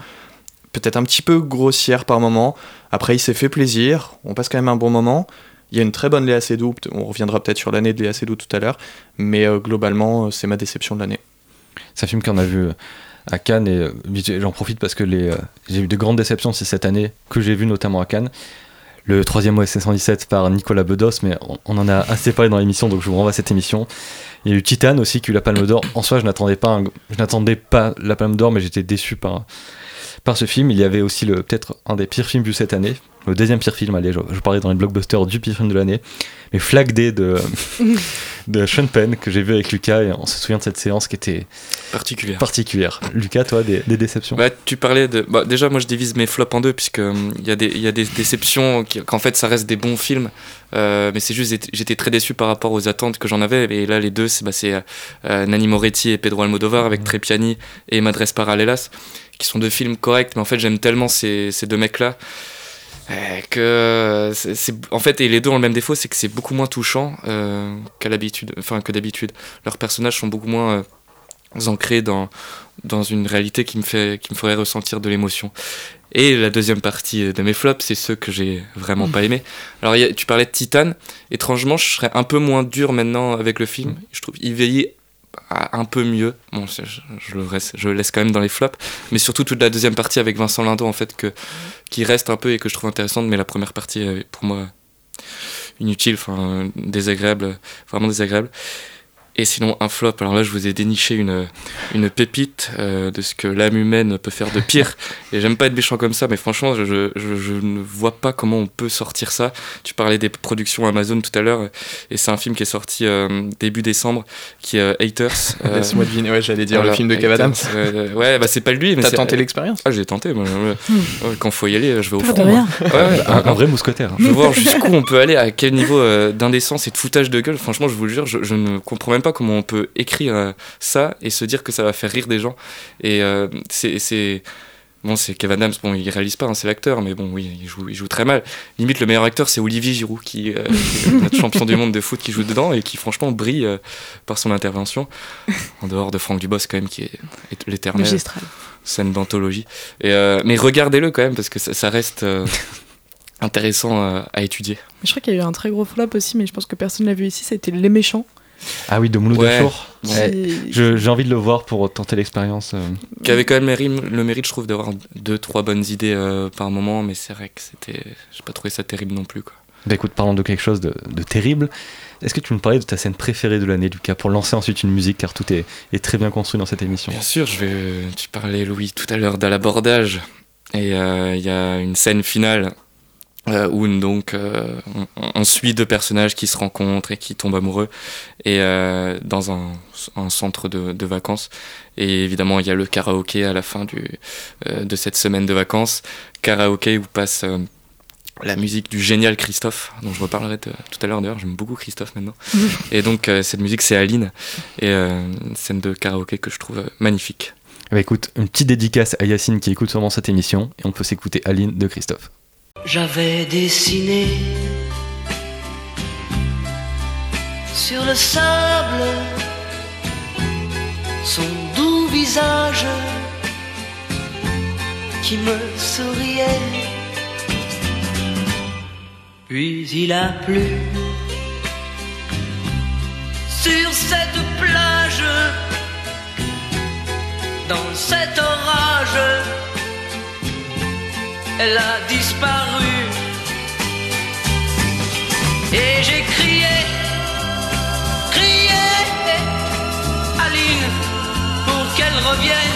peut-être un petit peu grossière par moment. Après, il s'est fait plaisir, on passe quand même un bon moment. Il y a une très bonne Léa Seydoux, on reviendra peut-être sur l'année de Léa Seydoux tout à l'heure, mais euh, globalement, euh, c'est ma déception de l'année. C'est un film qu'on a vu euh, à Cannes et j'en profite parce que j'ai eu de grandes déceptions cette année que j'ai vu notamment à Cannes. Le troisième OSC 117 par Nicolas Bedos, mais on, en a assez parlé dans l'émission, donc je vous renvoie à cette émission. Il y a eu Titan aussi qui eu la Palme d'Or. En soi, je n'attendais pas, je n'attendais pas la Palme d'Or, mais j'étais déçu par, par ce film. Il y avait aussi le peut-être un des pires films vus cette année, le deuxième pire film. Allez, je, je parlais dans les blockbusters du pire film de l'année, mais Flag Day de [LAUGHS] de Sean Penn que j'ai vu avec Lucas et on se souvient de cette séance qui était particulière. particulière. Lucas, toi, des, des déceptions Bah, tu parlais de. Bah, déjà, moi, je divise mes flops en deux, puisque hum, il y, a des- il y a des déceptions, qui- qu'en fait, ça reste des bons films. Euh, mais c'est juste, j'étais- très déçu par rapport aux attentes que j'en avais. Et là, les deux, c'est bah, euh, Nanni Moretti et Pedro Almodovar, avec Trepiani et Madres Paralelas, qui sont deux films corrects. Mais en fait, j'aime tellement ces, ces deux mecs-là. Euh, que c'est, en fait et les deux ont le même défaut c'est que c'est beaucoup moins touchant euh, qu'à l'habitude enfin que d'habitude. Leurs personnages sont beaucoup moins euh, ancrés dans dans une réalité qui me fait qui me ferait ressentir de l'émotion. Et la deuxième partie de mes flops c'est ceux que j'ai vraiment pas aimé alors tu parlais de Titan. Étrangement je serais un peu moins dur maintenant avec le film. Je trouve il veillait à- un peu mieux. Je, le laisse quand même dans les flops. Mais surtout toute la deuxième partie avec Vincent Lindon en fait qui reste un peu et que je trouve intéressante. Mais la première partie est pour moi inutile enfin désagréable vraiment désagréable et sinon, un flop, alors là, je vous ai déniché une, une pépite euh, de ce que l'âme humaine peut faire de pire. [LAUGHS] Et j'aime pas être méchant comme ça, mais franchement, je, je, je- ne vois pas comment on peut sortir ça. Tu parlais des productions Amazon tout à l'heure, et c'est un film qui est sorti euh, début décembre, qui est euh, Haters. euh, [LAUGHS] Laisse-moi deviner, ouais, j'allais dire voilà, le film de Kev Haters, Adams. euh, ouais, bah c'est pas lui, mais T'as tenté l'expérience? Ah, j'ai tenté, moi. ouais, Quand faut y aller, je vais au rien. Ouais, ouais, un, un vrai mousquetaire. je veux voir jusqu'où on peut aller, à quel niveau euh, d'indécence et de foutage de gueule. Franchement, je vous le jure, je, je ne comprends même pas comment on peut écrire euh, ça et se dire que ça va faire rire des gens. Et euh, c'est. Bon, c'est Kevin Adams, bon, il réalise pas, hein, c'est l'acteur, mais bon, oui, il joue, il joue très mal. Limite, le meilleur acteur, c'est Olivier Giroud, qui euh, qui est notre champion du monde de foot, qui joue dedans et qui, franchement, brille euh, par son intervention. En dehors de Franck Dubosc, quand même, qui est, est l'éternel scène d'anthologie. Euh, mais regardez-le quand même, parce que ça, ça reste intéressant à étudier. Je crois qu'il y a eu un très gros flop aussi, mais je pense que personne l'a vu ici, c'était Les Méchants. Ah oui, de Mouloud Ouais. Ouais. J'ai envie de le voir pour tenter l'expérience. euh. qui avait quand même le mérite, le mérite, je trouve, d'avoir deux, trois bonnes idées euh, par moment, mais c'est vrai que c'était. J'ai pas trouvé ça terrible non plus, quoi. Bah écoute, parlons de quelque chose de, de terrible. Est-ce que tu me parlais de ta scène préférée de l'année, Lucas, pour lancer ensuite une musique, car tout est, est très bien construit dans cette émission? Bien sûr, je vais. Tu parlais, Louis, tout à l'heure de l'abordage, et euh, il y a une scène finale. Euh, où donc euh, on, on suit deux personnages qui se rencontrent et qui tombent amoureux et euh, dans un, un centre de, de vacances et évidemment il y a le karaoké à la fin du, euh, de cette semaine de vacances karaoké où passe euh, la musique du génial Christophe, dont je reparlerai de- tout à l'heure d'ailleurs, j'aime beaucoup Christophe maintenant. [LAUGHS] et donc euh, cette musique c'est Aline, et euh, une scène de karaoké que je trouve magnifique. Bah écoute, une petite dédicace à Yacine qui écoute sûrement cette émission, et on peut s'écouter Aline de Christophe. J'avais dessiné sur le sable son doux visage qui me souriait. Puis il a plu sur cette plage, dans cet orage, elle a disparu. Et j'ai crié, crié, Aline, pour qu'elle revienne.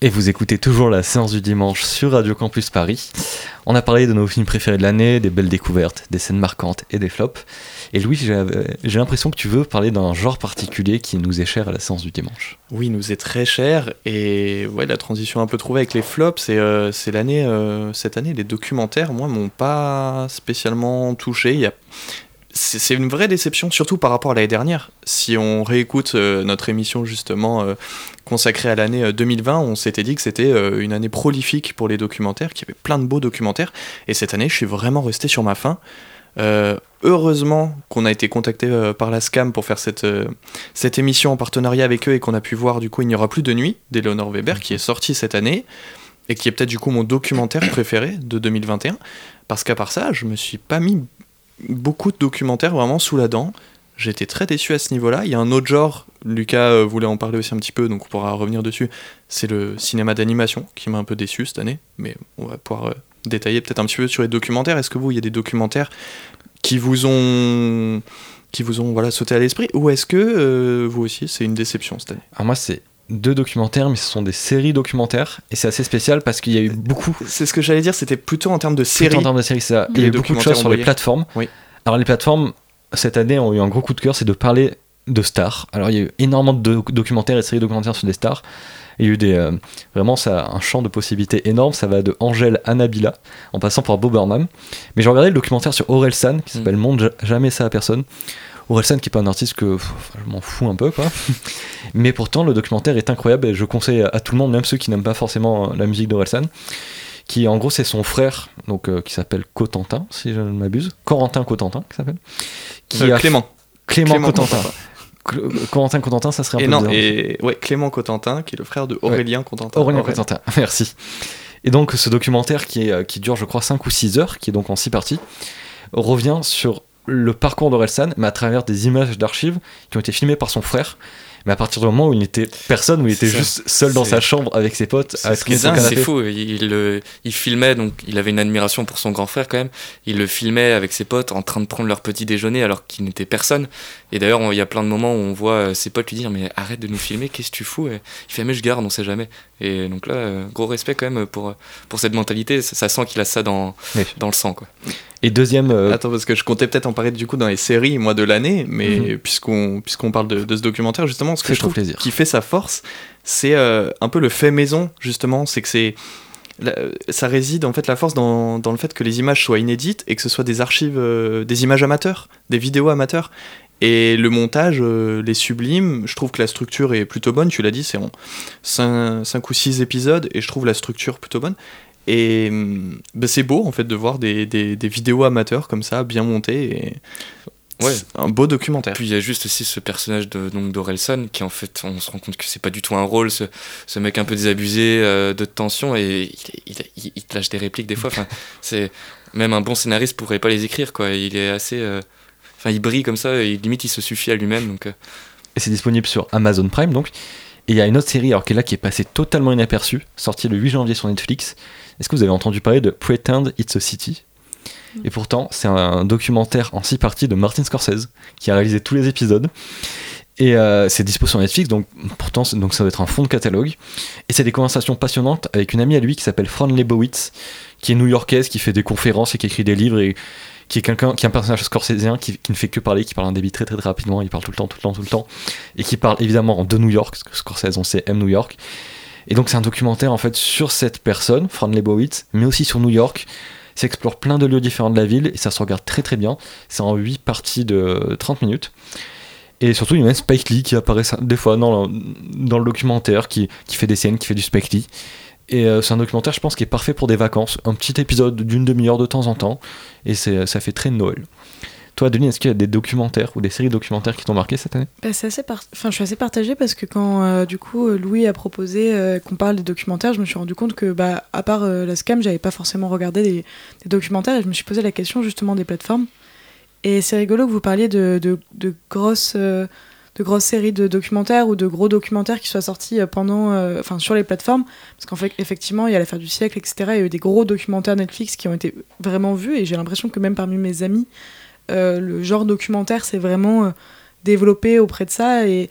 Et vous écoutez toujours la séance du dimanche sur Radio Campus Paris. On a parlé de nos films préférés de l'année, des belles découvertes, des scènes marquantes et des flops. Et Louis, j'ai j'ai l'impression que tu veux parler d'un genre particulier qui nous est cher à la séance du dimanche. Oui, il nous est très cher et ouais, la transition un peu trouvée avec les flops, c'est euh, l'année euh, cette année les documentaires, moi, m'ont pas spécialement touché. Il y a c'est une vraie déception, surtout par rapport à l'année dernière. Si on réécoute euh, notre émission justement euh, consacrée à l'année euh, 2020, on s'était dit que c'était euh, une année prolifique pour les documentaires, qu'il y avait plein de beaux documentaires. Et cette année, je suis vraiment resté sur ma faim. Euh, heureusement qu'on a été contacté euh, par la SCAM pour faire cette, euh, cette émission en partenariat avec eux et qu'on a pu voir du coup Il n'y aura plus de nuit d'Eleonore Weber qui est sorti cette année et qui est peut-être du coup mon documentaire préféré de 2021 parce qu'à part ça je me suis pas mis beaucoup de documentaires vraiment sous la dent. J'étais très déçu à ce niveau-là. Il y a un autre genre Lucas euh, voulait en parler aussi un petit peu donc on pourra revenir dessus. C'est le cinéma d'animation qui m'a un peu déçu cette année mais on va pouvoir euh, détailler peut-être un petit peu sur les documentaires. Est-ce que vous il y a des documentaires qui vous ont qui vous ont voilà sauté à l'esprit ou est-ce que euh, vous aussi c'est une déception cette année? Moi, c'est deux documentaires, mais ce sont des séries documentaires. Et c'est assez spécial parce qu'il y a eu beaucoup c'est ce que j'allais dire c'était plutôt en termes de Série. série En termes de séries, ça. Il y a eu beaucoup de choses sur les plateformes. Oui. Alors les plateformes, cette année, ont eu un gros coup de cœur, c'est de parler de stars. Alors il y a eu énormément de doc- documentaires et de séries documentaires sur des stars. Il y a eu des, euh, vraiment ça, a un champ de possibilités énorme. Ça va de Angèle à Nabila, en passant par Bob Burnham. Mais j'ai regardé le documentaire sur Aurel San, qui s'appelle Monde Ja- jamais ça à personne. Aurel San, qui est pas un artiste que pff, je m'en fous un peu, quoi. [LAUGHS] Mais pourtant, le documentaire est incroyable et je conseille à tout le monde, même ceux qui n'aiment pas forcément euh, la musique d'Aurel San qui en gros c'est son frère donc euh, qui s'appelle Cotentin si je ne m'abuse. Corentin Cotentin qui s'appelle. Qui Euh, a- Clément. Clément, Clément Cotentin. Corentin Cotentin ça serait un et peu non bizarre. et ouais Clément Cotentin qui est le frère de Aurélien Cotentin. Aurélien Aurélien. Cotentin [LAUGHS] merci. Et donc ce documentaire qui, est, qui dure je crois 5 ou 6 heures qui est donc en 6 parties revient sur le parcours d'Orelsan mais à travers des images d'archives qui ont été filmées par son frère mais à partir du moment où il n'était personne, où il était ça. juste seul dans sa chambre avec ses potes, à ce qui C'est fou, il, euh, il filmait, donc il avait une admiration pour son grand frère quand même. Il le filmait avec ses potes en train de prendre leur petit déjeuner alors qu'il n'était personne. Et d'ailleurs, il y a plein de moments où on voit euh, ses potes lui dire Mais arrête de nous filmer, qu'est-ce que tu fous Et Il fait Mais je garde, on sait jamais. Et donc là, euh, gros respect quand même pour, pour cette mentalité. Ça, ça sent qu'il a ça dans, Oui. dans le sang. Quoi. Et deuxième, euh, Attends, parce que je comptais peut-être en parler du coup dans les séries, moi, de l'année, mais Mhm. puisqu'on puisqu'on parle de, de ce documentaire, justement, ce que je trouve plaisir. qui fait sa force, c'est euh, un peu le fait maison, justement, c'est que c'est. la- Ça réside en fait la force dans, dans le fait que les images soient inédites et que ce soit des archives, euh, des images amateurs, des vidéos amateurs. Et le montage euh, les sublime. Je trouve que la structure est plutôt bonne. Tu l'as dit, c'est en 5, ou 6 épisodes et je trouve la structure plutôt bonne. Et hum, bah, c'est beau en fait de voir des, des, des vidéos amateurs comme ça, bien montées. Et... Ouais. Un beau documentaire. Puis il y a juste aussi ce personnage de, donc d'Orelsan qui en fait on se rend compte que c'est pas du tout un rôle, ce, ce mec un peu désabusé euh, de tension et il, il, il- il te lâche des répliques des fois. Enfin, c'est même un bon scénariste pourrait pas les écrire quoi. Il est assez, euh, enfin il brille comme ça et limite il se suffit à lui-même donc. euh, et c'est disponible sur Amazon Prime donc. Et il y a une autre série alors qui est là qui est passée totalement inaperçue, sortie le 8 janvier sur Netflix. Est-ce que vous avez entendu parler de Pretend It's a City? Et pourtant, c'est un documentaire en six parties de Martin Scorsese qui a réalisé tous les épisodes. Et euh, c'est dispo sur Netflix, donc pourtant donc ça doit être un fond de catalogue. Et c'est des conversations passionnantes avec une amie à lui qui s'appelle Fran Lebowitz, qui est new-yorkaise, qui fait des conférences et qui écrit des livres et qui est quelqu'un qui est un personnage scorsésien qui, ne fait que parler, qui parle un débit très très rapidement, il parle tout le temps, tout le temps, tout le temps, et qui parle évidemment de New York, parce que Scorsese on sait aime New York. Et donc c'est un documentaire en fait sur cette personne, Fran Lebowitz, mais aussi sur New York. Ça explore plein de lieux différents de la ville et ça se regarde très très bien. C'est en 8 parties de 30 minutes. Et surtout, il y a même Spike Lee qui apparaît des fois dans le, dans le documentaire, qui, qui fait des scènes, qui fait du Spike Lee. Et euh, c'est un documentaire, je pense, qui est parfait pour des vacances. Un petit épisode d'une demi-heure de temps en temps. Et c'est, ça fait très Noël. Toi, Denis, est-ce qu'il y a des documentaires ou des séries documentaires qui t'ont marqué cette année? Bah, je suis assez partagée parce que quand euh, du coup euh, Louis a proposé euh, qu'on parle des documentaires, je me suis rendu compte que bah, à part euh, la scam, j'avais pas forcément regardé des, documentaires et je me suis posé la question justement des plateformes. Et c'est rigolo que vous parliez de, grosses, euh, de grosses séries de documentaires ou de gros documentaires qui soient sortis euh, pendant, euh, sur les plateformes, parce qu'en fait effectivement il y a l'affaire du siècle, etc. Il y a eu des gros documentaires Netflix qui ont été vraiment vus et j'ai l'impression que même parmi mes amis, euh, le genre documentaire s'est vraiment développé auprès de ça et,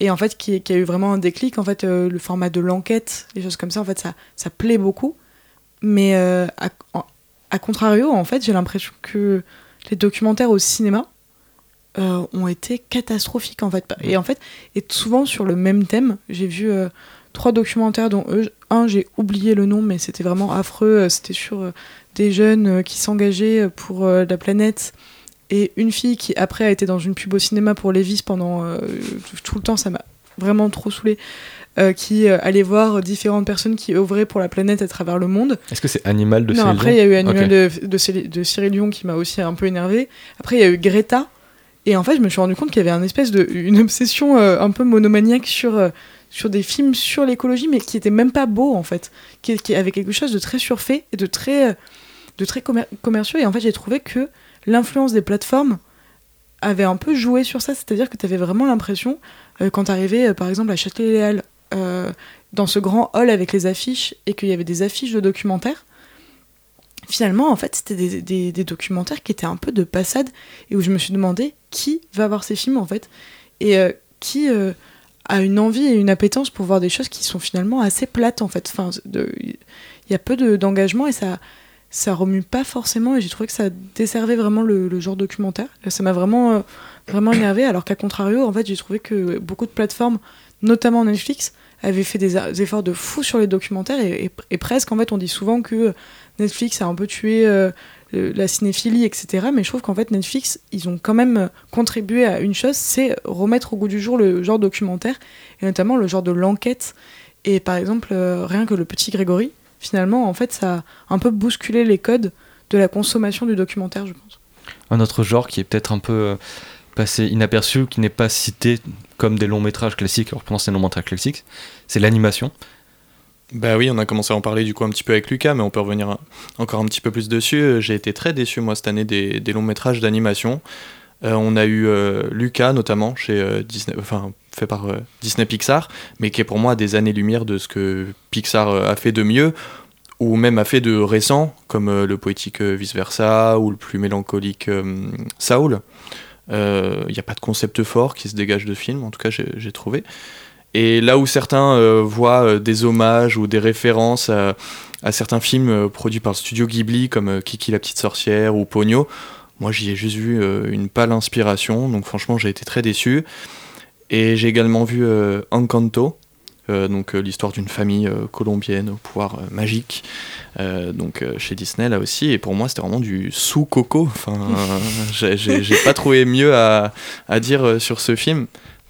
et en fait qui, a eu vraiment un déclic. En fait le format de l'enquête les choses comme ça en fait ça, ça plaît beaucoup. Mais à, à contrario en fait j'ai l'impression que les documentaires au cinéma euh, ont été catastrophiques en fait et en fait et souvent sur le même thème j'ai vu euh, trois documentaires dont eux, un j'ai oublié le nom mais c'était vraiment affreux euh, c'était sur euh, des jeunes qui s'engageaient pour la planète et une fille qui après a été dans une pub au cinéma pour Levis pendant tout le temps, ça m'a vraiment trop saoulé, qui euh, allait voir différentes personnes qui œuvraient pour la planète à travers le monde. Est-ce que c'est Animal de non, Céline après il y a eu Animal de, de Cyril Dion qui m'a aussi un peu énervé. Après il y a eu Greta. Et en fait, je me suis rendu compte qu'il y avait un espèce de, une obsession euh, un peu monomaniaque sur, euh, sur des films sur l'écologie, mais qui était même pas beau en fait, qui, qui avait quelque chose de très surfait et de très, euh, de très commer- commerciaux. Et en fait, j'ai trouvé que l'influence des plateformes avait un peu joué sur ça, c'est-à-dire que tu avais vraiment l'impression, euh, quand tu arrivais par exemple à Châtelet-Léal, dans ce grand hall avec les affiches, et qu'il y avait des affiches de documentaires, finalement, en fait, c'était des, documentaires qui étaient un peu de passade, et où je me suis demandé qui va voir ces films, en fait, et euh, qui euh, a une envie et une appétence pour voir des choses qui sont finalement assez plates, en fait. Enfin, il y a peu de- d'engagement, et ça ça remue pas forcément et j'ai trouvé que ça desservait vraiment le, genre documentaire. Ça m'a vraiment, euh, vraiment énervé alors qu'à contrario, en fait, j'ai trouvé que beaucoup de plateformes, notamment Netflix, avaient fait des, efforts de fou sur les documentaires et presque, en fait, on dit souvent que Netflix a un peu tué euh, la cinéphilie, etc. Mais je trouve qu'en fait, Netflix, ils ont quand même contribué à une chose, c'est remettre au goût du jour le genre documentaire et notamment le genre de l'enquête. Et par exemple, euh, rien que le petit Grégory, finalement, en fait, ça a un peu bousculé les codes de la consommation du documentaire, je pense. Un autre genre qui est peut-être un peu euh, passé inaperçu, qui n'est pas cité comme des longs métrages classiques, alors pendant c'est des longs métrages classiques, c'est l'animation. Bah oui, on a commencé à en parler du coup un petit peu avec Lucas, mais on peut revenir encore un petit peu plus dessus. Euh, J'ai été très déçu moi cette année des, longs métrages d'animation. Euh, on a eu euh, Lucas notamment chez Disney, fait par Disney Pixar, mais qui est pour moi des années-lumière de ce que Pixar a fait de mieux, ou même a fait de récent, comme le poétique Vice Versa ou le plus mélancolique Saul. Il n'y a pas de concept fort qui se dégage de film, en tout cas j'ai trouvé. Et là où certains euh, voient euh, des hommages ou des références à, à certains films euh, produits par le studio Ghibli comme Kiki la petite sorcière ou Pogno, moi j'y ai juste vu une pâle inspiration, donc franchement j'ai été très déçu. Et j'ai également vu Encanto, euh, donc euh, l'histoire d'une famille euh, colombienne au pouvoir magique, donc chez Disney là aussi. Et pour moi c'était vraiment du sous-coco. Enfin, [LAUGHS] euh, j'ai- pas trouvé mieux à, à dire sur ce film.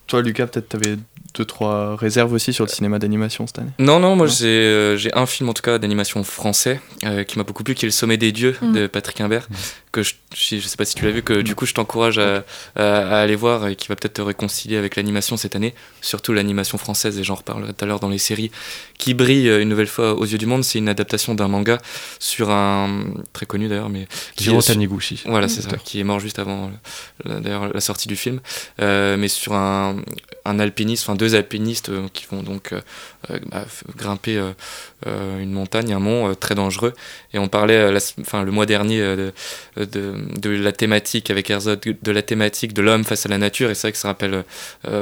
Toi Lucas, peut-être t'avais deux trois réserves aussi sur le cinéma d'animation cette année. Non, non, moi j'ai euh, j'ai un film en tout cas d'animation français euh, qui m'a beaucoup plu, qui est Le Sommet des Dieux Mm. de Patrick Imbert, que je, je, je sais pas si tu l'as vu, que du coup je t'encourage à, à- à aller voir et qui va peut-être te réconcilier avec l'animation cette année, surtout l'animation française, et j'en reparlerai tout à l'heure dans les séries, qui brille euh, une nouvelle fois aux yeux du monde. C'est une adaptation d'un manga sur un. très connu d'ailleurs, mais. Jiro Taniguchi. Voilà, c'est ça, Auteur. qui est mort juste avant d'ailleurs la sortie du film, Euh, mais sur un, un alpiniste, enfin deux alpinistes euh, qui vont donc euh, euh, bah, grimper une montagne, un mont très dangereux. Et on parlait enfin, le mois dernier de, la thématique avec Herzog, de la thématique de l'homme face à la nature, et c'est vrai que ça rappelle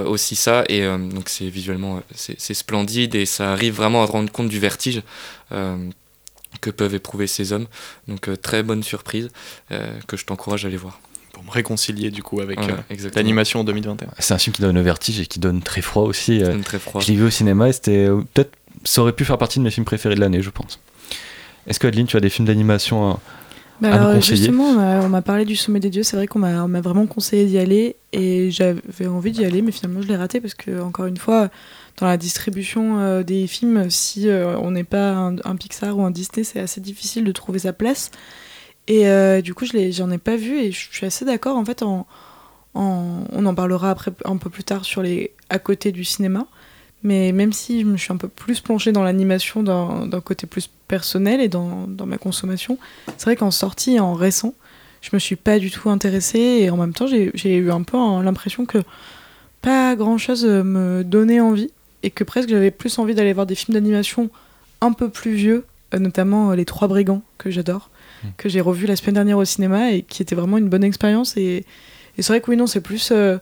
aussi ça. Et donc c'est visuellement c'est splendide et ça arrive vraiment à rendre compte du vertige. que peuvent éprouver ces hommes. Donc très bonne surprise que je t'encourage à aller voir. Pour me réconcilier du coup avec euh, l'animation en 2021. C'est un film qui donne le vertige et qui donne très froid aussi. euh, Donne très froid. Je l'ai vu au cinéma et c'était euh, peut-être ça aurait pu faire partie de mes films préférés de l'année, je pense. Est-ce que Adeline, tu as des films d'animation à, Bah à nous conseiller justement, on m'a- parlé du Sommet des Dieux. C'est vrai qu'on m'a vraiment conseillé d'y aller et j'avais envie d'y aller, mais finalement je l'ai raté parce que encore une fois, dans la distribution euh, des films, si euh, on n'est pas un, un Pixar ou un Disney, c'est assez difficile de trouver sa place. Et euh, du coup, je j'en ai pas vu et je suis assez d'accord. En fait, on en parlera après un peu plus tard sur les à côté du cinéma. Mais même si je me suis un peu plus plongée dans l'animation d'un côté plus personnel et dans, dans ma consommation, c'est vrai qu'en sortie, en récent, je me suis pas du tout intéressée et en même temps, j'ai eu un peu l'impression que pas grand chose me donnait envie et que presque j'avais plus envie d'aller voir des films d'animation un peu plus vieux, euh, notamment euh, Les Trois Brigands, que j'adore, que j'ai revu la semaine dernière au cinéma et qui était vraiment une bonne expérience. Et, et c'est vrai que oui, non, c'est plus. euh,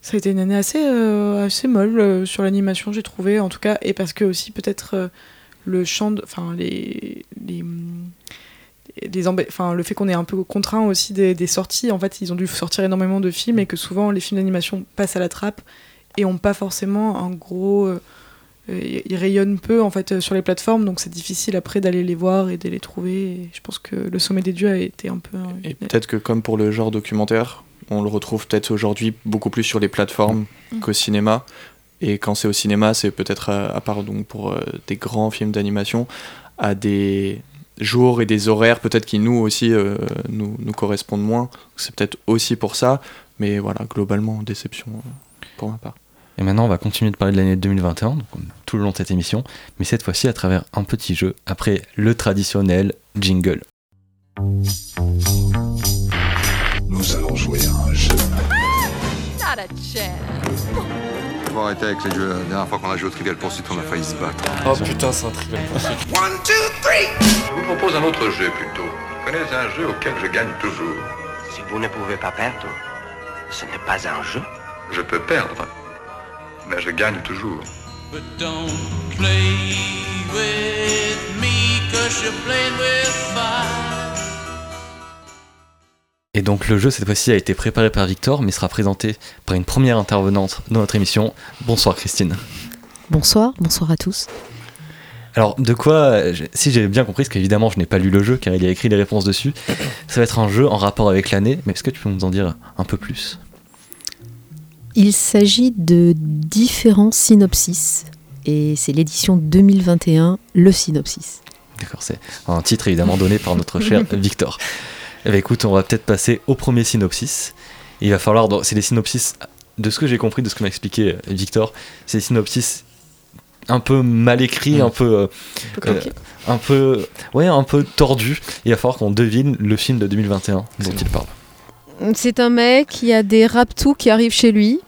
ça a été une année assez, euh, assez molle euh, sur l'animation, j'ai trouvé, en tout cas, et parce que aussi peut-être le champ, de- enfin les, les, enfin le fait qu'on est un peu contraint aussi des, des sorties. En fait, ils ont dû sortir énormément de films et que souvent les films d'animation passent à la trappe et ont pas forcément un gros, ils rayonnent peu en fait euh, sur les plateformes, donc c'est difficile après d'aller les voir et de les trouver. Et je pense que le sommet des dieux a été un peu. euh, Et peut-être que comme pour le genre documentaire, on le retrouve peut-être aujourd'hui beaucoup plus sur les plateformes Mm. qu'au cinéma. Et quand c'est au cinéma, c'est peut-être à, à part donc pour euh, des grands films d'animation, à des jours et des horaires peut-être qui nous aussi euh, nous, nous correspondent moins. C'est peut-être aussi pour ça, mais voilà, globalement, déception euh, pour ma part. Et maintenant, on va continuer de parler de l'année 2021, donc, comme tout le long de cette émission, mais cette fois-ci à travers un petit jeu, après le traditionnel jingle. Nous allons jouer à un jeu. Not a chance. Faut arrêter avec les jeux. La dernière fois qu'on a joué au Trivial Pursuit, on a failli se battre. Oh putain, c'est un trivial One, two, three Je vous propose un autre jeu plutôt. Vous connaissez un jeu auquel je gagne toujours Si vous ne pouvez pas perdre, ce n'est pas un jeu. Je peux perdre, mais je gagne toujours. But don't play with me, cause you're playing with fire? Et donc le jeu cette fois-ci a été préparé par Victor, mais sera présenté par une première intervenante dans notre émission. Bonsoir Christine. Bonsoir, bonsoir à tous. Alors de quoi, si j'ai bien compris, parce qu'évidemment je n'ai pas lu le jeu car il y a écrit les réponses dessus, ça va être un jeu en rapport avec l'année, mais est-ce que tu peux nous en dire un peu plus? Il s'agit de différents synopsis et c'est l'édition 2021, le synopsis. D'accord, c'est un titre évidemment donné par notre cher [LAUGHS] Victor. Eh bien, écoute, on va peut-être passer au premier synopsis. Il va falloir, c'est des synopsis, de ce que j'ai compris, de ce que m'a expliqué euh, Victor, c'est des synopsis un peu mal écrits, Mm. un peu, euh, peu euh, un peu, ouais, un peu tordus. Il va falloir qu'on devine le film de 2021 dont il parle. C'est un mec qui a des raptous qui arrivent chez lui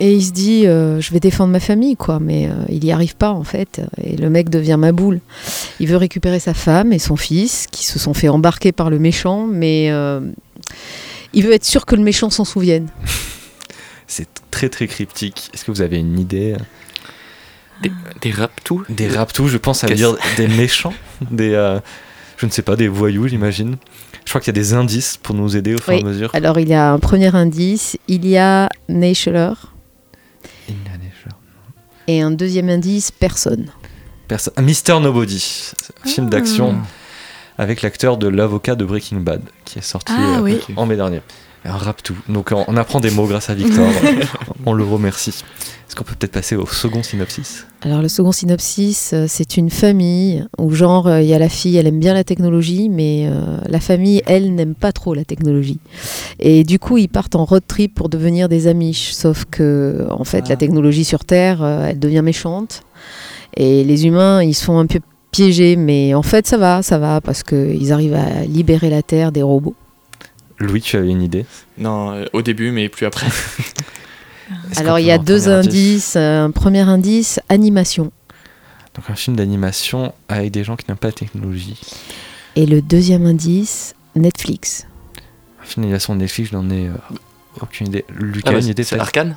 et il se dit euh, je vais défendre ma famille quoi, mais euh, il y arrive pas en fait et le mec devient ma boule. Il veut récupérer sa femme et son fils qui se sont fait embarquer par le méchant, mais euh, il veut être sûr que le méchant s'en souvienne. [LAUGHS] C'est très très cryptique. Est-ce que vous avez une idée Des, des raptous? Des raptous, je pense, Qu'est-ce- dire des [LAUGHS] méchants, des, euh, je ne sais pas, des voyous, j'imagine. Je crois qu'il y a des indices pour nous aider au fur et Oui. à mesure. Alors il y a un premier indice, il y a Neicheler et un deuxième indice personne. Perso- Mister Nobody, un film Ah. d'action avec l'acteur de l'avocat de Breaking Bad qui est sorti Ah euh, oui. en mai dernier. Un rap tout. Donc on apprend des mots grâce à Victor. [LAUGHS] on le remercie. Est-ce qu'on peut peut-être passer au second synopsis? Alors le second synopsis, euh, c'est une famille où genre euh, il y a la fille, elle aime bien la technologie, mais euh, la famille, elle, n'aime pas trop la technologie. Et du coup, ils partent en road trip pour devenir des Amish, sauf que en fait, Ah. la technologie sur Terre, elle devient méchante. Et les humains, ils se font un peu piéger, mais en fait, ça va, ça va, parce qu'ils arrivent à libérer la Terre des robots. Louis, tu avais une idée Non, euh, au début, mais plus après. [LAUGHS] [LAUGHS] Alors il y a deux indices. Un premier indice, animation. Donc un film d'animation avec des gens qui n'aiment pas la technologie. Et le deuxième indice, Netflix. Un film d'animation de Netflix, je n'en ai euh, aucune idée. Lucas, Ah bah, une c'est- idée c'est peut-être Arcane?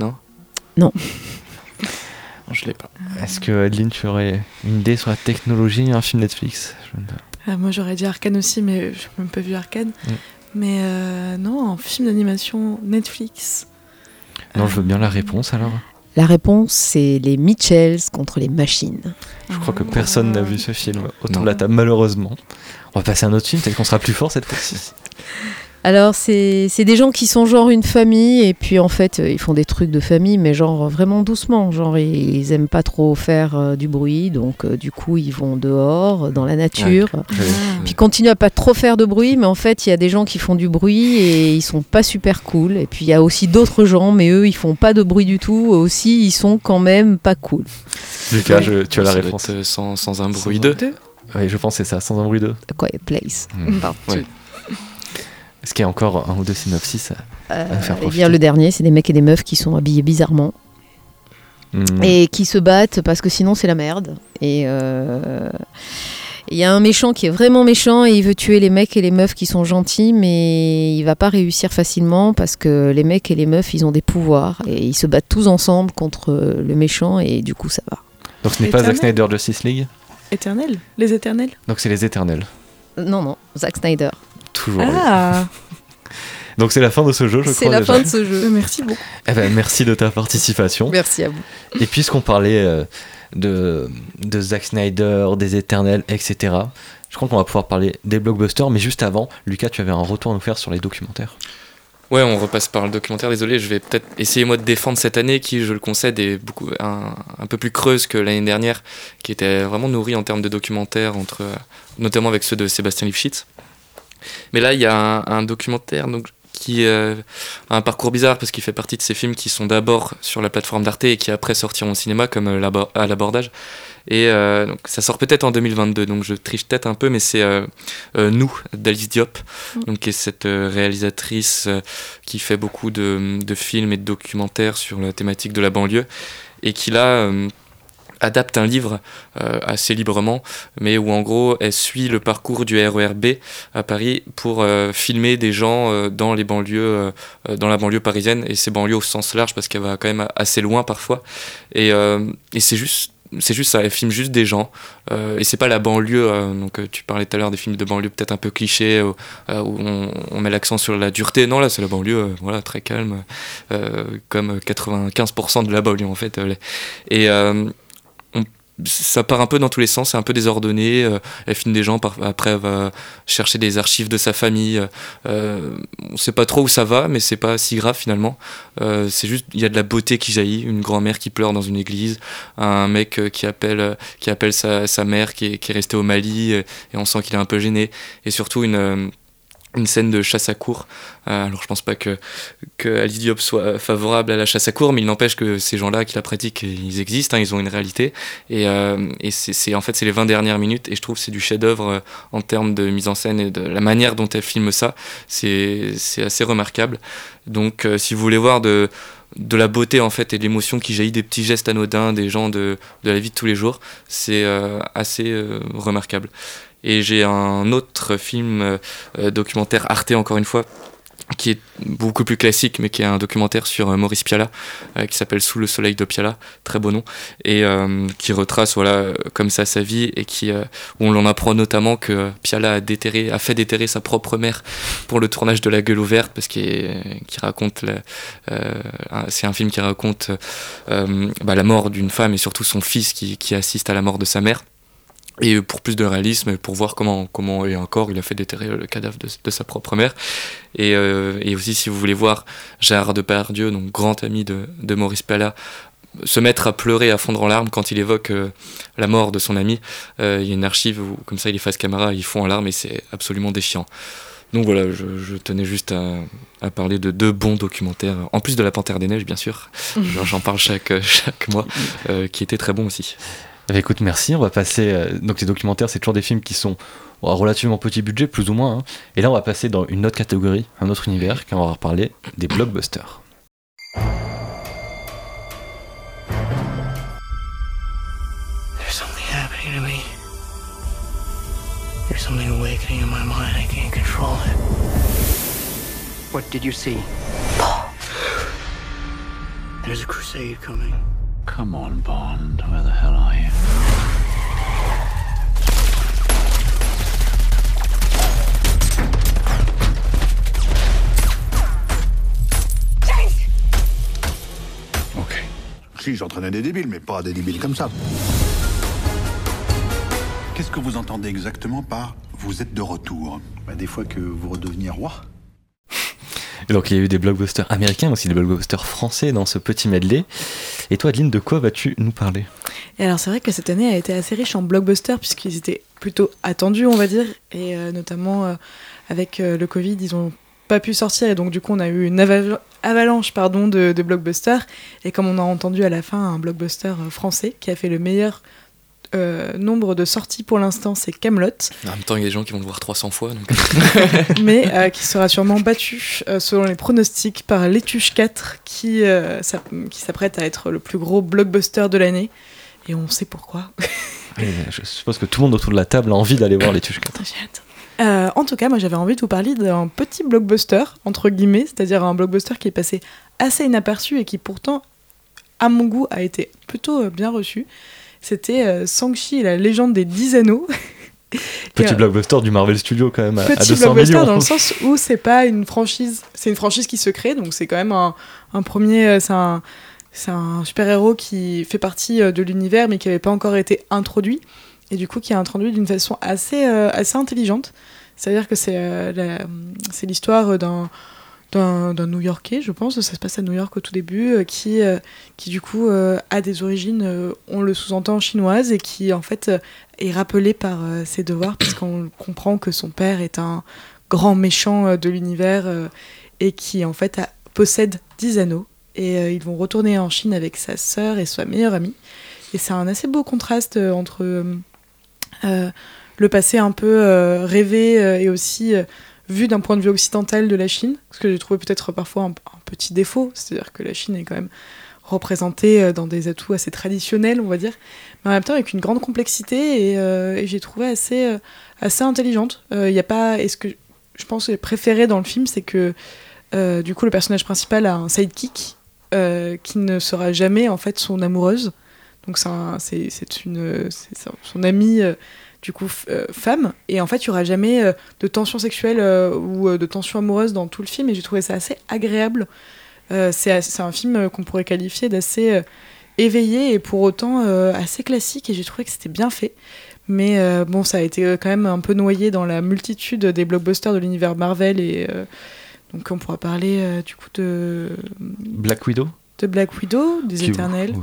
Non? Non. Je l'ai pas. Est-ce que Adeline, tu aurais une idée sur la technologie un film Netflix? Je ne- Ah, moi j'aurais dit Arcane aussi, mais je n'ai même pas vu Arcane. Mm. Mais euh, non, un film d'animation Netflix. Non, je veux bien la réponse alors. La réponse, c'est les Mitchells contre les machines. Je crois que personne n'a vu ce film autour de la table, malheureusement. On va passer à un autre film, peut-être qu'on sera plus fort cette fois-ci. Alors, c'est c'est des gens qui sont genre une famille, et puis en fait, euh, ils font des trucs de famille, mais genre vraiment doucement. Genre, ils, ils aiment pas trop faire euh, du bruit, donc euh, du coup, ils vont dehors, dans la nature. Puis ils continuent à pas trop faire de bruit, mais en fait, il y a des gens qui font du bruit et ils sont pas super cool. Et puis il y a aussi d'autres gens, mais eux, ils font pas de bruit du tout. Aussi, ils sont quand même pas cool. Lucas, je- tu as la réponse. sans, sans un bruit d'eux. Oui, je pense que c'est ça, sans un bruit d'eux. A Quiet Place. Mm. Ouais. Est-ce qu'il y a encore un ou deux synopsis à, à nous faire profiter bien, le dernier, c'est des mecs et des meufs qui sont habillés bizarrement Hmm. et qui se battent parce que sinon c'est la merde. Et euh, il y a un méchant qui est vraiment méchant et il veut tuer les mecs et les meufs qui sont gentils, mais il va pas réussir facilement parce que les mecs et les meufs ils ont des pouvoirs et ils se battent tous ensemble contre le méchant et du coup ça va. Donc ce n'est pas Zack. Snyder Justice League? Éternel? Les éternels? Donc c'est les Éternels. Euh, Non, non, Zack Snyder. Toujours. Ah [LAUGHS] Donc c'est la fin de ce jeu, je C'est crois. la déjà. fin de ce jeu. Merci beaucoup. Eh ben, merci de ta participation. Merci à vous. Et puisqu'on parlait euh, de, de Zack Snyder, des Éternels, etc., je crois qu'on va pouvoir parler des blockbusters. Mais juste avant, Lucas, tu avais un retour à nous faire sur les documentaires. Ouais, on repasse par le documentaire. Désolé, je vais peut-être essayer moi de défendre cette année qui, je le concède, est beaucoup un, un peu plus creuse que l'année dernière, qui était vraiment nourrie en termes de documentaires, entre, euh, notamment avec ceux de Sébastien Lifshitz. Mais là, il y a un, un documentaire donc, qui euh, a un parcours bizarre parce qu'il fait partie de ces films qui sont d'abord sur la plateforme d'Arte et qui après sortiront au cinéma comme euh, à l'abordage. Et euh, donc, ça sort peut-être en 2022, donc je triche peut-être un peu, mais c'est euh, euh, Nous d'Alice Diop, donc, qui est cette euh, réalisatrice euh, qui fait beaucoup de, de films et de documentaires sur la thématique de la banlieue et qui là euh, adapte un livre euh, assez librement, mais où en gros elle suit le parcours du RERB à Paris pour euh, filmer des gens euh, dans les banlieues, dans la banlieue parisienne et ces banlieues au sens large parce qu'elle va quand même assez loin parfois. Et, et c'est juste c'est juste ça, elle filme juste des gens euh, et c'est pas la banlieue. donc tu parlais tout à l'heure des films de banlieue peut-être un peu clichés où on, met l'accent sur la dureté. Non là c'est la banlieue, voilà très calme, comme 95% de la banlieue en fait. et ça part un peu dans tous les sens, c'est un peu désordonné. euh, elle filme des gens, après elle va chercher des archives de sa famille. euh, on sait pas trop où ça va, mais c'est pas si grave finalement. Euh, c'est juste, il y a de la beauté qui jaillit, une grand-mère qui pleure dans une église, un mec euh, qui appelle, euh, qui appelle sa, sa mère qui est, qui est restée au Mali, euh, et on sent qu'il est un peu gêné. Et surtout une, euh, une scène de chasse à cour. Euh, alors je pense pas que, que Alice Diop soit favorable à la chasse à cour, mais il n'empêche que ces gens-là qui la pratiquent, ils existent, hein, ils ont une réalité. Et, euh, et c'est, en fait c'est les 20 dernières minutes, et je trouve c'est du chef-d'œuvre euh, en termes de mise en scène et de la manière dont elle filme ça. C'est, assez remarquable. Donc euh, si vous voulez voir de de la beauté en fait et de l'émotion qui jaillit des petits gestes anodins des gens de, de la vie de tous les jours, c'est euh, assez remarquable. Et j'ai un autre film euh, euh, documentaire Arte encore une fois qui est beaucoup plus classique mais qui est un documentaire sur euh, Maurice Piala qui s'appelle Sous le soleil de Piala, très beau nom et qui retrace voilà comme ça sa vie et qui où on en apprend notamment que Piala a fait déterrer sa propre mère pour le tournage de La Gueule ouverte parce qu'il qui raconte c'est un film qui raconte bah, la mort d'une femme et surtout son fils qui assiste à la mort de sa mère. Et pour plus de réalisme, pour voir comment, comment et encore il a fait déterrer le cadavre de, de sa propre mère. Et, euh, et aussi, si vous voulez voir Gérard Depardieu, donc grand ami de, de Maurice Pialat, se mettre à pleurer, à fondre en larmes quand il évoque euh, la mort de son ami, euh, il y a une archive où, comme ça, il est face caméra, il fond en larmes et c'est absolument défiant. Donc voilà, je, je tenais juste à, à parler de deux bons documentaires, en plus de La Panthère des Neiges, bien sûr. [LAUGHS] J'en parle chaque, chaque mois, euh, qui était très bon aussi. Eh bien, écoute, merci. On va passer. euh, donc, les documentaires, c'est toujours des films qui sont bon, à relativement petit budget, plus ou moins. hein. Et là, on va passer dans une autre catégorie, un autre univers, quand on va reparler des blockbusters. There's something happening to me. There's something awakening in my mind. I can't control it. What did you see? There's a crusade coming. Come on, Bond. Where the hell are you? Okay. Si, j'entraînais des débiles, mais pas des débiles comme ça. Qu'est-ce que vous entendez exactement par vous êtes de retour Bah, des fois que vous redeveniez roi. Et donc il y a eu des blockbusters américains, mais aussi des blockbusters français dans ce petit medley. Et toi, Adeline, de quoi vas-tu nous parler? Et alors c'est vrai que cette année a été assez riche en blockbusters puisqu'ils étaient plutôt attendus, on va dire, et euh, notamment euh, avec euh, le Covid, ils ont pas pu sortir. Et donc du coup on a eu une aval- avalanche pardon de, blockbusters. Et comme on a entendu à la fin un blockbuster français qui a fait le meilleur euh, nombre de sorties pour l'instant c'est Camelot En même temps, il y a des gens qui vont le voir 300 fois. Donc... [LAUGHS] mais euh, qui sera sûrement battu euh, selon les pronostics par L'étuche 4 qui, euh, qui s'apprête à être le plus gros blockbuster de l'année et on sait pourquoi. [LAUGHS] Je suppose que tout le monde autour de la table a envie d'aller voir les Tuches 4. Euh, en tout cas, moi j'avais envie de vous parler d'un petit blockbuster, entre guillemets, c'est-à-dire un blockbuster qui est passé assez inaperçu et qui pourtant, à mon goût, a été plutôt euh, bien reçu. C'était euh, Shang-Chi la légende des 10 anneaux. [LAUGHS] Petit Et, euh, blockbuster du Marvel Studio quand même à, à Petit 200 blockbuster millions. dans le sens où c'est pas une franchise, c'est une franchise qui se crée, donc c'est quand même un, un premier, euh, c'est un, c'est un super-héros qui fait partie euh, de l'univers mais qui n'avait pas encore été introduit et du coup qui est introduit d'une façon assez, euh, assez intelligente. C'est-à-dire que c'est euh, l'histoire d'un d'un New-Yorkais, je pense, ça se passe à New York au tout début, euh, qui, euh, qui du coup euh, a des origines, on le sous-entend chinoises, et qui en fait est rappelé par ses devoirs, puisqu'on [COUGHS] comprend que son père est un grand méchant de l'univers, et qui en fait possède 10 anneaux. Et ils vont retourner en Chine avec sa sœur et sa meilleure amie. Et c'est un assez beau contraste entre le passé un peu rêvé et aussi vu d'un point de vue occidental de la Chine, ce que j'ai trouvé peut-être parfois un, petit défaut, c'est-à-dire que la Chine est quand même représentée euh, dans des atouts assez traditionnels, on va dire, mais en même temps avec une grande complexité et, euh, j'ai trouvé assez, euh, assez intelligente. Il y a pas, ce que je pense que préféré dans le film, c'est que euh, du coup le personnage principal a un sidekick euh, qui ne sera jamais en fait son amoureuse. Donc c'est un- son- euh, du coup euh, femme et en fait il y aura jamais euh, de tension sexuelle euh, ou de tension amoureuse dans tout le film et j'ai trouvé ça assez agréable. C'est un film qu'on pourrait qualifier d'assez éveillé et pour autant assez classique et j'ai trouvé que c'était bien fait. Mais euh, bon, ça a été quand même un peu noyé dans la multitude des blockbusters de l'univers Marvel et euh, donc on pourra parler euh, du coup de Black Widow? de Black Widow, des Éternels.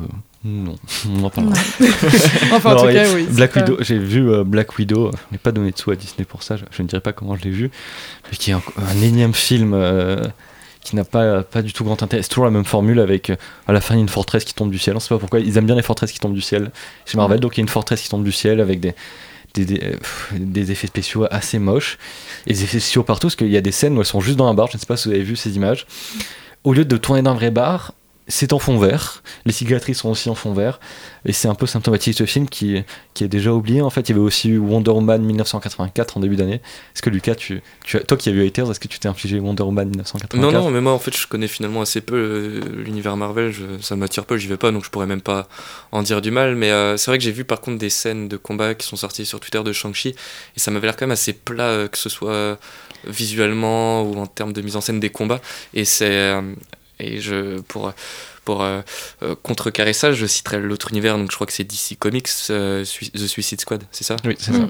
Non, [LAUGHS] on en parlera. Non. [LAUGHS] Enfin, en tout cas, oui, Black Widow, j'ai vu euh, Black Widow, je n'ai pas donné de sous à Disney pour ça, je, je ne dirais pas comment je l'ai vu, mais qui est un, un énième film euh, qui n'a pas, pas du tout grand intérêt. C'est toujours la même formule avec euh, à la fin une forteresse qui tombe du ciel. On ne sait pas pourquoi, ils aiment bien les forteresses qui tombent du ciel chez Marvel, Ouais. donc il y a une forteresse qui tombe du ciel avec des. Des, des, pff, des effets spéciaux assez moches et des effets spéciaux partout parce qu'il y a des scènes où elles sont juste dans un bar je ne sais pas si vous avez vu ces images au lieu de tourner dans un vrai bar c'est en fond vert, les cicatrices sont aussi en fond vert, et c'est un peu symptomatique ce film qui, est déjà oublié. En fait, il y avait aussi Wonder Woman 1984 en début d'année. Est-ce que Lucas, toi qui as vu Haters, est-ce que tu t'es infligé Wonder Woman 1984 Non, non, mais moi en fait je connais finalement assez peu euh, l'univers Marvel, je, ça m'attire peu, j'y vais pas donc je pourrais même pas en dire du mal. Mais euh, c'est vrai que j'ai vu par contre des scènes de combat qui sont sorties sur Twitter de Shang-Chi et ça m'avait l'air quand même assez plat, euh, que ce soit visuellement ou en termes de mise en scène des combats. Et c'est. Et je. Pour. Pour euh, euh, contrecarrer ça, je citerai l'autre univers, donc je crois que c'est DC Comics, euh, The Suicide Squad, c'est ça? Oui, c'est ça.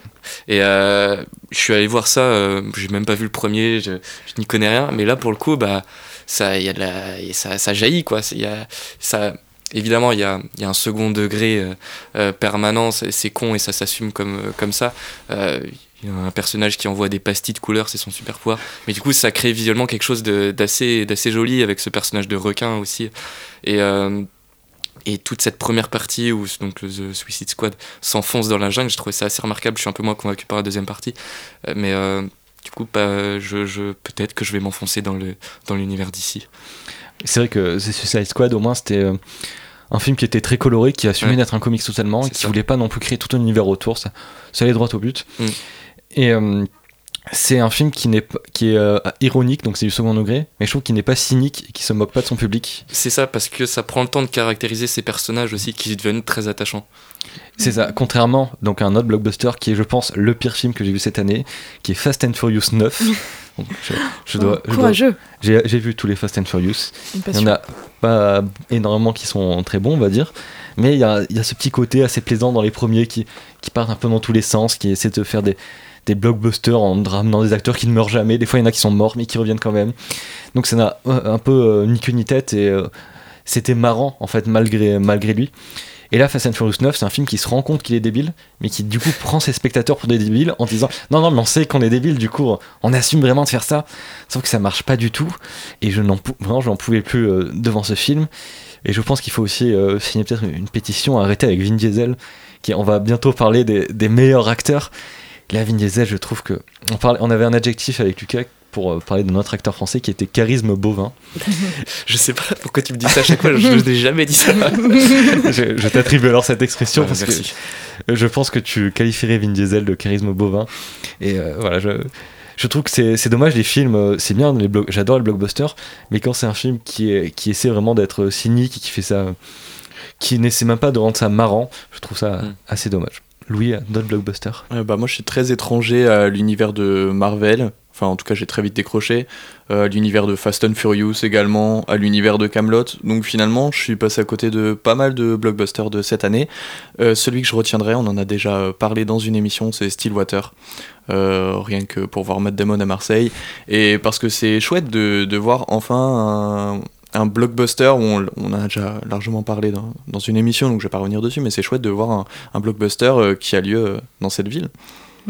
Et euh, je suis allé voir ça, j'ai même pas vu le premier, je, je n'y connais rien, mais là pour le coup, bah, ça, y a de la, y a- ça, ça jaillit quoi. Y a, ça, évidemment, il y a, y a un second degré permanent, c'est con et ça s'assume comme, comme ça. Il y a un personnage qui envoie des pastilles de couleurs, c'est son super pouvoir. Mais du coup, ça crée visuellement quelque chose d'assez joli avec ce personnage de requin aussi. Et. euh, et toute cette première partie où donc le The Suicide Squad s'enfonce dans la jungle, j'ai trouvé ça assez remarquable. Je suis un peu moins convaincu par la deuxième partie, Euh, mais euh, du coup, bah, je, je peut-être que je vais m'enfoncer dans le dans l'univers d'ici. C'est vrai que The Suicide Squad, au moins, c'était euh, un film qui était très coloré, qui assumait Ouais. d'être un comics totalement, et qui ça. voulait pas non plus créer tout un univers autour. Ça, ça allait droit au but. Mm. Et euh, c'est un film qui, n'est pas- qui est euh, ironique, donc c'est du second degré, mais je trouve qu'il n'est pas cynique et qui se moque pas de son public. C'est ça, parce que ça prend le temps de caractériser ces personnages aussi qui deviennent très attachants. C'est ça, contrairement donc à un autre blockbuster qui est, je pense, le pire film que j'ai vu cette année, qui est Fast and Furious 9. [LAUGHS] Donc, je, je dois, je dois- Courageux. j'ai, j'ai vu tous les Fast and Furious. Il y en a pas énormément qui sont très bons, on va dire. Mais il y a, il y a ce petit côté assez plaisant dans les premiers qui, qui partent un peu dans tous les sens, qui essaient de faire des, des blockbusters en ramenant des acteurs qui ne meurent jamais. Des fois, il y en a qui sont morts, mais qui reviennent quand même. Donc, ça n'a euh, un peu euh, ni queue ni tête et euh, c'était marrant, en fait, malgré, malgré lui. Et là, Fast and Furious 9, c'est un film qui se rend compte qu'il est débile, mais qui du coup prend ses spectateurs pour des débiles en disant non, non, mais on sait qu'on est débile, du coup, on assume vraiment de faire ça. Sauf que ça marche pas du tout. Et je n'en vraiment, pouvais plus devant ce film. Et je pense qu'il faut aussi signer peut-être une pétition, arrêter avec Vin Diesel, qui on va bientôt parler des meilleurs acteurs. Là, Vin Diesel, je trouve que on, parlait, on avait un adjectif avec Lucas pour euh, parler de notre acteur français qui était charisme bovin. [LAUGHS] Je sais pas pourquoi tu me dis ça à chaque fois, je n'ai jamais dit ça. [LAUGHS] je je t'attribue alors cette expression Ouais, parce merci. que je pense que tu qualifierais Vin Diesel de charisme bovin. Et euh, voilà, je, je trouve que c'est dommage, les films, euh, c'est bien, j'adore les blockbusters, mais quand c'est un film qui, est, qui essaie vraiment d'être cynique et qui fait ça, qui n'essaie même pas de rendre ça marrant, je trouve ça Mm. assez dommage. Louis, d'autres blockbusters Euh, bah, moi, je suis très étranger à l'univers de Marvel. Enfin, en tout cas, j'ai très vite décroché. Euh, l'univers de Fast and Furious également, à l'univers de Camelot. Donc finalement, je suis passé à côté de pas mal de blockbusters de cette année. Euh, celui que je retiendrai, on en a déjà parlé dans une émission, c'est Stillwater. Euh, rien que pour voir Matt Damon à Marseille. Et parce que c'est chouette de, de voir enfin un, un blockbuster où on, on a déjà largement parlé dans, dans une émission, donc je vais pas revenir dessus, mais c'est chouette de voir un, un blockbuster euh, qui a lieu euh, dans cette ville.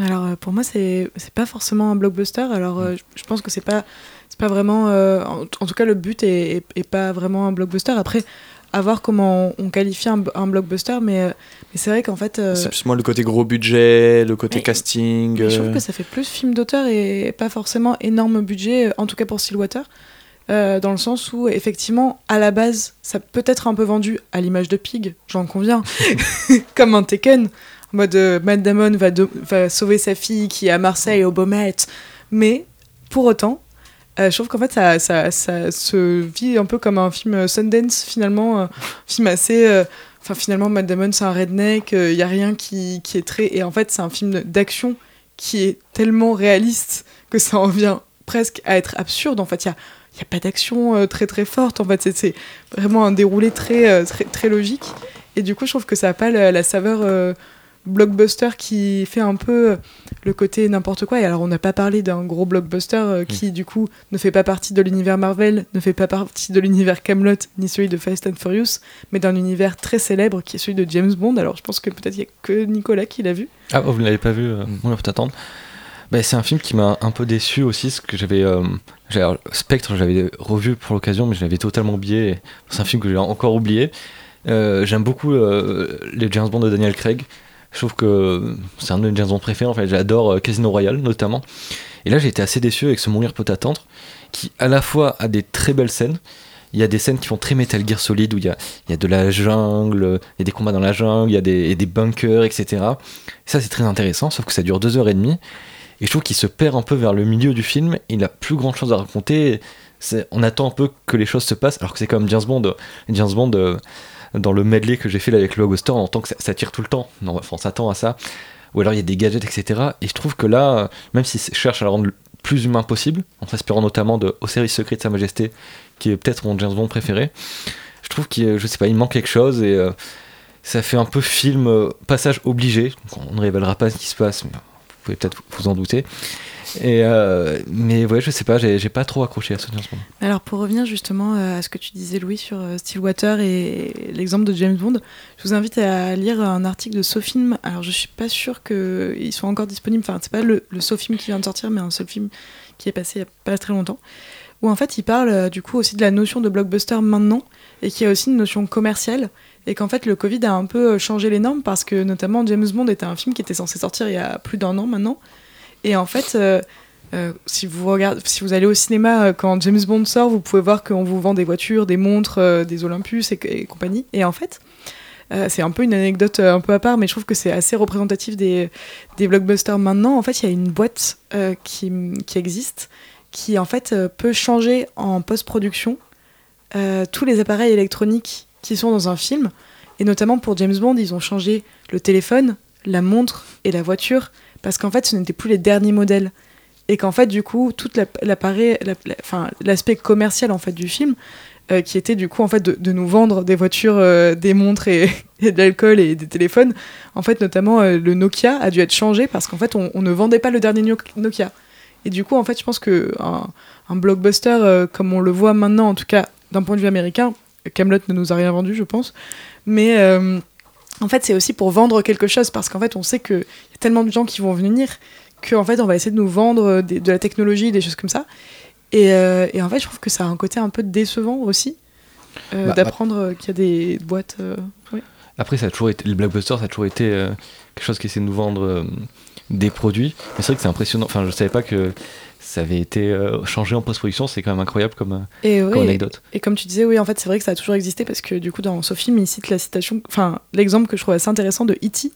Alors euh, pour moi c'est pas forcément un blockbuster. Alors euh, je je pense que c'est pas c'est pas vraiment euh, en, en tout cas le but est, est, est pas vraiment un blockbuster. Après à voir comment on, on qualifie un, un blockbuster, mais, euh, mais c'est vrai qu'en fait euh, C'est plus moi le côté gros budget, le côté mais- casting. je trouve que ça fait plus film d'auteur et pas forcément énorme budget, en tout cas pour Stillwater. Euh, dans le sens où effectivement à la base ça peut être un peu vendu à l'image de Pig, j'en conviens, [LAUGHS] comme un Taken, en mode euh, Damon va, sauver sa fille qui est à Marseille au Baumet, mais pour autant euh, je trouve qu'en fait ça, se vit un peu comme un film euh, Sundance finalement, un film assez... euh, Enfin finalement Matt Damon c'est un redneck, il y a rien qui, qui est très... Et en fait c'est un film d'action qui est tellement réaliste que ça en vient presque à être absurde. En fait, il n'y a, il y a pas d'action euh, très très forte. En fait, c'est- vraiment un déroulé très, euh, très, très logique. Et du coup, je trouve que ça n'a pas la, la saveur euh, blockbuster qui fait un peu le côté n'importe quoi. Et alors, on n'a pas parlé d'un gros blockbuster euh, qui, du coup, ne fait pas partie de l'univers Marvel, ne fait pas partie de l'univers Camelot, ni celui de Fast and Furious, mais d'un univers très célèbre qui est celui de James Bond. Alors, je pense que peut-être il n'y a que Nicolas qui l'a vu. Ah, oh, vous ne l'avez pas vu euh, On peut attendre. Bah, c'est un film qui m'a un peu déçu aussi, parce que j'avais. euh, j'avais- alors, Spectre, j'avais revu pour l'occasion, mais je l'avais totalement oublié. C'est un film que j'ai encore oublié. Euh, J'aime beaucoup euh, les James Bond de Daniel Craig. Je trouve que c'est un de mes James Bond préférés. En fait, j'adore euh, Casino Royale notamment. Et là, j'ai été assez déçu avec ce Mourir peut attendre, qui à la fois a des très belles scènes. Il y a des scènes qui font très Metal Gear Solid où il y a, il y a de la jungle, il y a des combats dans la jungle, il y a des bunkers, etc. Et ça, c'est très intéressant, sauf que ça dure deux heures et demie. Et je trouve qu'il se perd un peu vers le milieu du film. Il n'a plus grand chose à raconter. On attend un peu que les choses se passent, alors que c'est comme James Bond. James Bond, euh, dans le medley que j'ai fait là avec le Blockbuster, on entend que ça, tire tout le temps. Non, enfin, on s'attend à ça. Ou alors il y a des gadgets, etc. Et je trouve que là, euh, même s'ils cherchent à le rendre plus humain possible, en s'inspirant notamment de Au service secret de Sa Majesté, qui est peut-être mon James Bond préféré, je trouve qu'il je il manque quelque chose et euh, ça fait un peu film euh, passage obligé. Donc, on ne révélera pas ce qui se passe, pouvez peut-être vous en douter. Euh, mais ouais, je sais pas, j'ai pas trop accroché à ce James Bond. Alors pour revenir justement euh, à ce que tu disais Louis sur euh, Stillwater et l'exemple de James Bond, je vous invite à lire un article de SoFilm. Alors je suis pas sûre qu'ils soient encore disponibles, enfin c'est pas le, le qui vient de sortir, mais un seul film qui est passé il y a pas très longtemps, où en fait il parle du coup aussi de la notion de blockbuster maintenant et qui a aussi une notion commerciale et qu'en fait le Covid a un peu euh, changé les normes parce que notamment James Bond était un film qui était censé sortir il y a plus d'un an maintenant et en fait euh, euh, si vous regardez, si vous allez au cinéma quand James Bond sort, vous pouvez voir qu'on vous vend des voitures, des montres, des Olympus et, compagnie. Et en fait, c'est un peu une anecdote un peu à part, mais je trouve que c'est assez représentatif des, blockbusters maintenant. En fait, il y a une boîte qui, qui existe qui en fait peut changer en post-production tous les appareils électroniques qui sont dans un film. Et notamment pour James Bond, ils ont changé le téléphone, la montre et la voiture parce qu'en fait, ce n'étaient plus les derniers modèles. Et qu'en fait, du coup, tout la- l'aspect commercial en fait du film, euh, qui était du coup en fait de, nous vendre des voitures, euh, des montres [LAUGHS] et, de l'alcool et des téléphones. En fait, notamment euh, le Nokia a dû être changé parce qu'en fait, on, ne vendait pas le dernier Nokia. Et du coup, en fait, je pense que un, un blockbuster comme on le voit maintenant, en tout cas d'un point de vue américain, Camelot ne nous a rien vendu, je pense. Mais euh, en fait, c'est aussi pour vendre quelque chose parce qu'en fait, on sait qu'il y a tellement de gens qui vont venir qu'en fait, on va essayer de nous vendre des- de la technologie, des choses comme ça. Et, euh, et en fait, je trouve que ça a un côté un peu décevant aussi euh, Bah, d'apprendre qu'il y a des boîtes. ouais. Après, ça a toujours été, le blockbuster, ça a toujours été quelque chose qui essaie de nous vendre des produits. Mais c'est vrai que c'est impressionnant. Enfin, je savais pas que ça avait été euh, changé en post-production. C'est quand même incroyable comme, Et, comme ouais, anecdote. et comme tu disais, oui, en fait, c'est vrai que ça a toujours existé parce que du coup, dans ce film, il cite la citation, enfin, l'exemple que je trouve assez intéressant de E.T.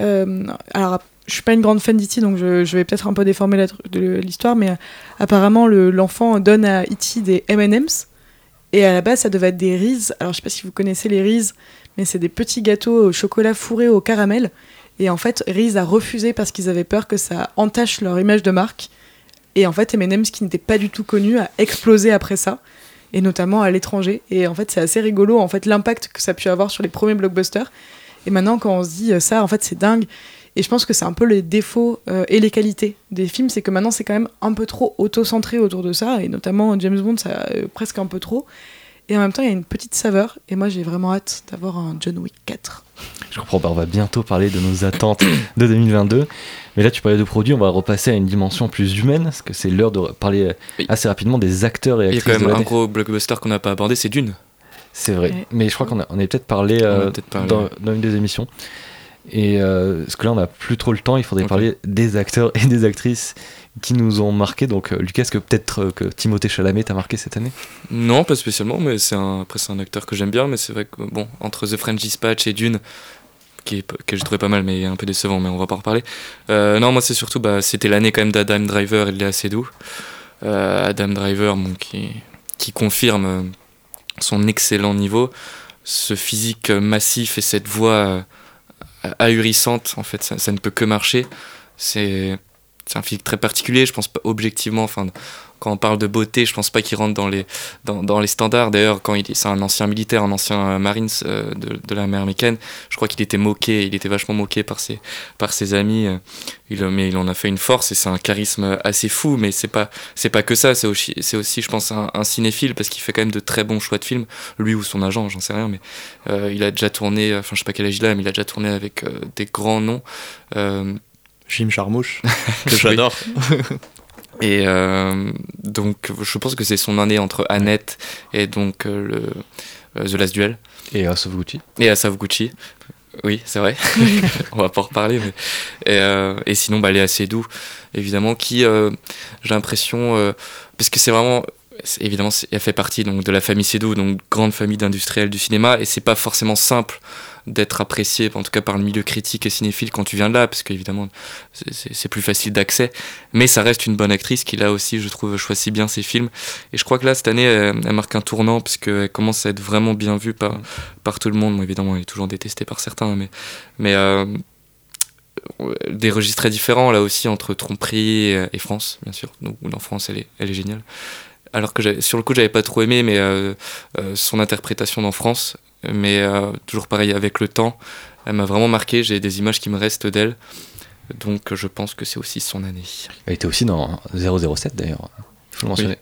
Euh, alors, je suis pas une grande fan d'E.T., donc je, je vais peut-être un peu déformer l'histoire, mais euh, apparemment, le- l'enfant donne à E.T. des M&M's et à la base, ça devait être des Reese. Alors, je sais pas si vous connaissez les Reese, mais c'est des petits gâteaux au chocolat fourré au caramel. Et en fait, Reese a refusé parce qu'ils avaient peur que ça entache leur image de marque. Et en fait, M&M's, qui n'était pas du tout connu, a explosé après ça, et notamment à l'étranger. Et en fait, c'est assez rigolo, en fait, l'impact que ça a pu avoir sur les premiers blockbusters. Et maintenant, quand on se dit euh, ça, en fait, c'est dingue. Et je pense que c'est un peu les défauts euh, et les qualités des films, c'est que maintenant, c'est quand même un peu trop auto-centré autour de ça, et notamment James Bond, ça euh, presque un peu trop. Et en même temps, il y a une petite saveur, et moi, j'ai vraiment hâte d'avoir un John Wick 4. Je comprends pas, on va bientôt parler de nos attentes de 2022. Mais là, tu parlais de produits, on va repasser à une dimension plus humaine, parce que c'est l'heure de parler euh, assez rapidement des acteurs et Il y a actrices quand même un gros blockbuster qu'on n'a pas abordé, c'est Dune. C'est vrai. Ouais. Mais je crois qu'on a, on avait peut-être parlé, euh, peut-être parlé, dans, une des émissions. Et euh, parce que là, on n'a plus trop le temps, il faudrait parler des acteurs et des actrices qui nous ont marqué. Donc, Lucas, est-ce que peut-être que Timothée Chalamet t'a marqué cette année? Non, pas spécialement, mais c'est un, après c'est un acteur que j'aime bien, mais c'est vrai que bon, entre The French Dispatch et Dune, qui est, que j'ai trouvé pas mal, mais un peu décevant, mais on va pas en reparler. Euh, non, moi c'est surtout, bah, c'était l'année quand même d'Adam Driver et de Léa Seydoux. Euh, Adam Driver, bon, qui, confirme euh, son excellent niveau, ce physique massif et cette voix ahurissante, en fait, ça, ça ne peut que marcher. C'est c'est un physique très particulier, je pense pas objectivement, enfin, quand on parle de beauté, je pense pas qu'il rentre dans les, dans, dans les standards. D'ailleurs, quand il c'est un ancien militaire, un ancien euh, Marines euh, de, de l'armée américaine, je crois qu'il était moqué, il était vachement moqué par ses, par ses amis, euh, il, mais il en a fait une force et c'est un charisme assez fou, mais c'est pas, c'est pas que ça, c'est aussi, c'est aussi, je pense, un, un cinéphile parce qu'il fait quand même de très bons choix de films, lui ou son agent, j'en sais rien, mais euh, il a déjà tourné, enfin, je sais pas quel âge il a, mais il a déjà tourné avec euh, des grands noms. Jim Charmouche, [LAUGHS] que j'adore. [LAUGHS] Et euh, donc, je pense que c'est son année entre Annette et donc euh, le euh, The Last Duel. Et of Gucci. Et of Gucci. Oui, c'est vrai. [LAUGHS] On va pas en reparler. Mais... Et, euh, et sinon, bah, Léa Seydoux, évidemment, qui, euh, j'ai l'impression, euh, parce que c'est vraiment, évidemment, elle fait partie donc, de la famille Seydoux, donc grande famille d'industriels du cinéma, et c'est pas forcément simple d'être apprécié, en tout cas par le milieu critique et cinéphile quand tu viens de là, parce qu'évidemment, c'est- plus facile d'accès, mais ça reste une bonne actrice qui, là aussi, je trouve, choisit bien ses films. Et je crois que là, cette année, elle, marque un tournant, puisqu'elle commence à être vraiment bien vue par, par tout le monde. Évidemment, elle est toujours détestée par certains, mais, mais euh, des registres très différents, là aussi, entre Tromperie et, et France, bien sûr. Donc, dans France, elle est, elle est géniale. Alors que sur le coup, j'avais pas trop aimé mais, euh, euh, son interprétation dans France, mais euh, toujours pareil, avec le temps, elle m'a vraiment marqué. J'ai des images qui me restent d'elle. Donc, je pense que c'est aussi son année. Elle était aussi dans 007 d'ailleurs, il faut le mentionner.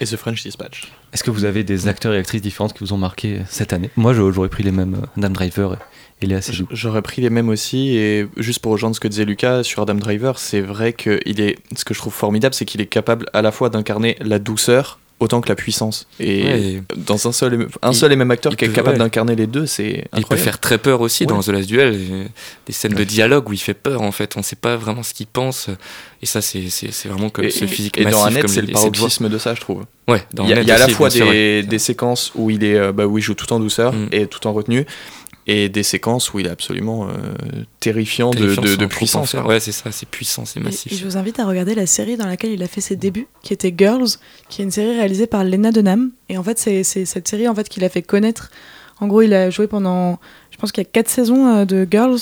Et The French Dispatch. Est-ce que vous avez des acteurs et actrices différentes qui vous ont marqué cette année? Moi, j'aurais pris les mêmes, euh, Adam Driver et Léa Seydoux. J'aurais pris les mêmes aussi, et juste pour rejoindre ce que disait Lucas sur Adam Driver, c'est vrai que il est, ce que je trouve formidable, c'est qu'il est capable à la fois d'incarner la douceur autant que la puissance. Et Ouais. dans un seul, et- un seul et même acteur qui est capable ouais. d'incarner les deux, c'est Il peut faire très peur aussi dans. The Last Duel. Des scènes de dialogue où il fait peur en fait. On sait pas vraiment ce qu'il pense. Et ça, c'est c'est- c'est vraiment comme Et- ce physique et massif. dans Annette, c'est le et paroxysme de ça, je trouve. Ouais, dans il y a, Annette il y a à la fois sûr, des, des séquences où il est, euh, bah, où il joue tout en douceur Mm. et tout en retenue, et des séquences où il est absolument euh, terrifiant, de, Terrifiant de- sans de trop puissance. Ouais, c'est ça, c'est puissant, c'est massif. Et, je vous invite à regarder la série dans laquelle il a fait ses débuts, qui était Girls, qui est une série réalisée par Lena Dunham. Et en fait, c'est cette série en fait qu'il a fait connaître. En gros, il a joué pendant, je pense qu'il y a quatre saisons euh, de Girls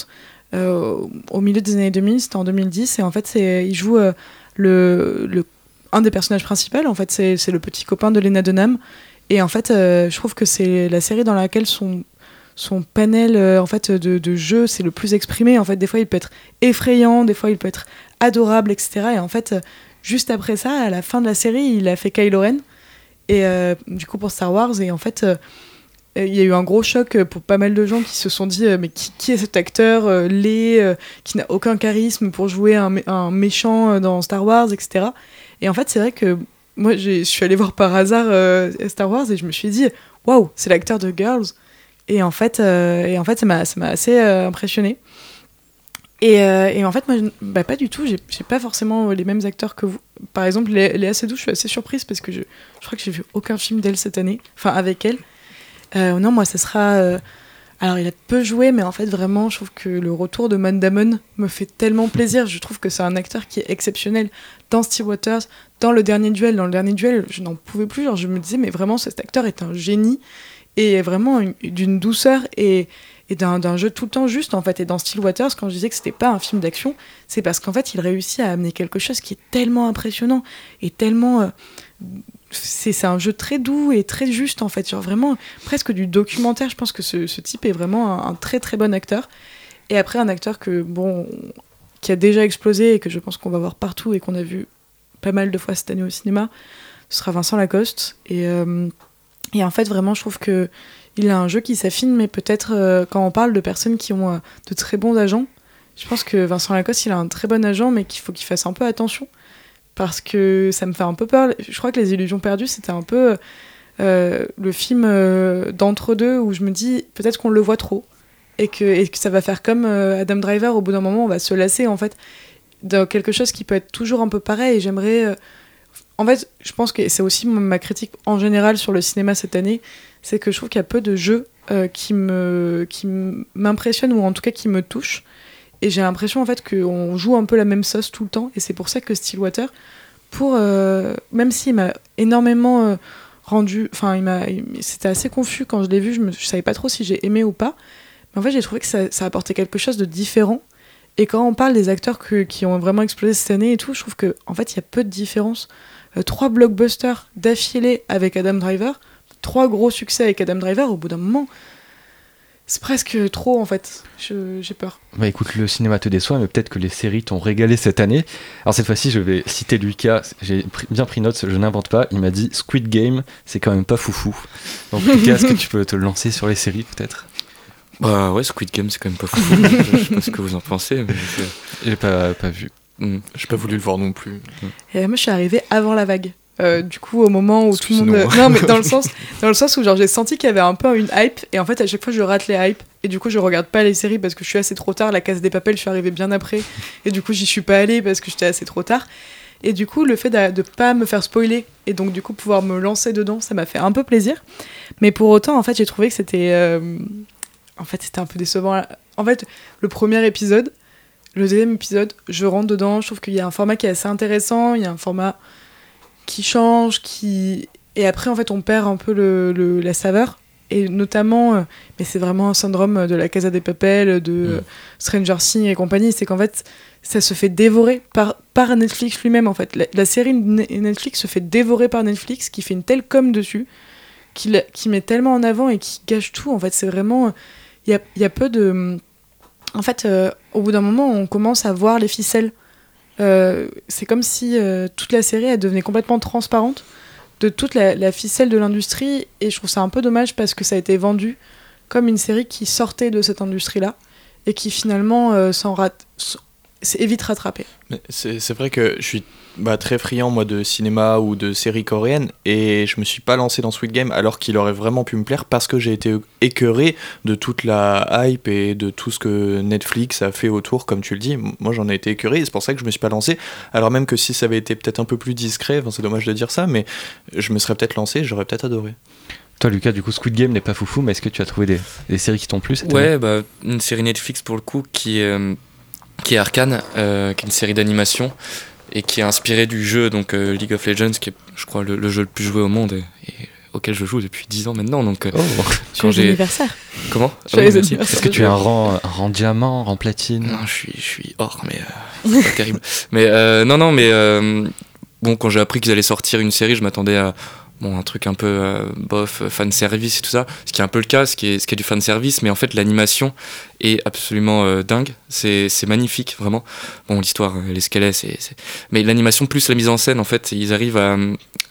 euh, au milieu des années 2000. C'était en 2010. Et en fait, c'est il joue euh, le, le un des personnages principaux. En fait, c'est c'est le petit copain de Lena Dunham. Et en fait, euh, je trouve que c'est la série dans laquelle son son panel euh, en fait de, jeux c'est le plus exprimé. En fait des fois il peut être effrayant des fois il peut être adorable etc et en fait juste après ça à la fin de la série il a fait Kylo Ren. Et euh, du coup pour Star Wars et en fait euh, il y a eu un gros choc pour pas mal de gens qui se sont dit mais qui, est cet acteur laid qui n'a aucun charisme pour jouer un, un méchant dans Star Wars etc et en fait c'est vrai que moi je suis allée voir par hasard Star Wars et je me suis dit waouh c'est l'acteur de Girls et en fait, euh, et en fait ça m'a assez euh, impressionné. Et, euh, et en fait, moi, bah, pas du tout. J'ai pas forcément les mêmes acteurs que vous. Par exemple, Lé- Léa Seydoux, je suis assez surprise parce que je, je crois que j'ai vu aucun film d'elle cette année. Enfin, avec elle. Non, moi, ça sera. alors, il a peu joué, mais en fait, vraiment, je trouve que le retour de Man Damon me fait tellement plaisir. Je trouve que c'est un acteur qui est exceptionnel dans Steel Waters, dans le dernier duel. Dans le dernier duel, je n'en pouvais plus. Genre, je me disais, mais vraiment, cet acteur est un génie et vraiment une- d'une douceur et, d'un jeu tout le temps juste en fait. Et dans Steel Waters, quand je disais que c'était pas un film d'action, c'est parce qu'en fait il réussit à amener quelque chose qui est tellement impressionnant et tellement. euh, c'est un jeu très doux et très juste en fait, genre vraiment presque du documentaire. Je pense que ce, type est vraiment un, un très très bon acteur. Et après un acteur que bon qui a déjà explosé et que je pense qu'on va voir partout et qu'on a vu pas mal de fois cette année au cinéma, ce sera Vincent Lacoste. Et euh, et en fait, vraiment, je trouve que il a un jeu qui s'affine, mais peut-être euh, quand on parle de personnes qui ont euh, de très bons agents, je pense que Vincent Lacoste, il a un très bon agent, mais qu'il faut qu'il fasse un peu attention. Parce que ça me fait un peu peur. Je crois que Les Illusions perdues, c'était un peu euh, le film d'entre-deux où je me dis peut-être qu'on le voit trop. Et que, ça va faire comme Adam Driver, au bout d'un moment, on va se lasser en fait dans quelque chose qui peut être toujours un peu pareil. J'aimerais. En fait, je pense que c'est aussi ma critique en général sur le cinéma cette année, c'est que je trouve qu'il y a peu de jeux euh, qui me qui m'impressionnent ou en tout cas qui me touchent. Et j'ai l'impression en fait qu'on joue un peu la même sauce tout le temps. Et c'est pour ça que Stillwater, pour euh, même s'il m'a énormément euh, rendu, enfin c'était assez confus quand je l'ai vu. Je, je savais pas trop si j'ai aimé ou pas. Mais en fait, j'ai trouvé que ça, apportait quelque chose de différent. Et quand on parle des acteurs qui ont vraiment explosé cette année et tout, je trouve que en fait il y a peu de différence. Euh, trois blockbusters d'affilée avec Adam Driver, trois gros succès avec Adam Driver, au bout d'un moment, c'est presque trop en fait. J'ai peur. Bah écoute, le cinéma te déçoit, mais peut-être que les séries t'ont régalé cette année. Alors cette fois-ci, je vais citer Lucas, j'ai bien pris note, je n'invente pas. Il m'a dit Squid Game, c'est quand même pas foufou. Donc Lucas, est-ce que tu peux te lancer sur les séries peut-être? Bah ouais, Squid Game, c'est quand même pas fou. je sais pas ce que vous en pensez, mais J'ai pas, pas vu. Hmm. J'ai pas voulu le voir non plus. Et moi, je suis arrivée avant la vague. Euh, du coup, au moment où tout le monde. Non, mais dans le [LAUGHS] sens, dans le sens où genre j'ai senti qu'il y avait un peu une hype, et en fait, à chaque fois, je rate les hypes, et du coup, je regarde pas les séries parce que je suis assez trop tard. La case des papels, je suis arrivée bien après, et du coup, j'y suis pas allée parce que j'étais assez trop tard. Et du coup, le fait de, de pas me faire spoiler, et donc du coup, pouvoir me lancer dedans, ça m'a fait un peu plaisir. Mais pour autant, en fait, j'ai trouvé que c'était. euh, En fait, c'était un peu décevant. En fait, le premier épisode, le deuxième épisode, je rentre dedans, je trouve qu'il y a un format qui est assez intéressant, il y a un format qui change, qui... Et après, en fait, on perd un peu le, le- la saveur. Et notamment, euh, mais c'est vraiment un syndrome de la Casa des Papel, de euh, Stranger Things et compagnie, c'est qu'en fait, ça se fait dévorer par, par Netflix lui-même, en fait. La, la série Ne- Netflix se fait dévorer par Netflix, qui fait une telle com dessus, qui, qui met tellement en avant et qui gâche tout. En fait, c'est vraiment... Il y a, il y a peu de... En fait, euh, au bout d'un moment, on commence à voir les ficelles. Euh, c'est comme si euh, toute la série elle devenait complètement transparente de toute la, la ficelle de l'industrie et je trouve ça un peu dommage parce que ça a été vendu comme une série qui sortait de cette industrie là et qui finalement s'en rate c'est vite rattrapé. C'est vrai que je suis bah, très friand moi de cinéma ou de séries coréennes et je me suis pas lancé dans Sweet Game alors qu'il aurait vraiment pu me plaire parce que j'ai été écœuré de toute la hype et de tout ce que Netflix a fait autour comme tu le dis. Moi j'en ai été écœuré et c'est pour ça que je me suis pas lancé alors même que si ça avait été peut-être un peu plus discret, enfin, c'est dommage de dire ça mais je me serais peut-être lancé, j'aurais peut-être adoré. Toi, Lucas, du coup, Squid Game n'est pas foufou, mais est-ce que tu as trouvé des, des séries qui t'ont plu cette année? Ouais, bah, une série Netflix pour le coup qui, euh, qui est Arcane, euh, qui est une série d'animation et qui est inspirée du jeu donc euh, League of Legends, qui est, je crois, le, le jeu le plus joué au monde et, et auquel je joue depuis 10 ans maintenant. Donc, euh, [LAUGHS] quand Joyeux j'ai. anniversaire. Comment Oui. Est-ce que tu es un rang, un rang diamant, un rang platine? Non, je suis, je suis or, mais euh, c'est pas [LAUGHS] terrible. Mais euh, non, non, mais euh, bon, quand j'ai appris qu'ils allaient sortir une série, je m'attendais à bon, un truc un peu euh, bof, euh, fan service et tout ça, ce qui est un peu le cas, ce qui est, ce qui est du fan service, mais en fait l'animation est absolument euh, dingue, c'est magnifique vraiment. Bon, l'histoire, les c'est, c'est- mais l'animation plus la mise en scène, en fait, ils arrivent à,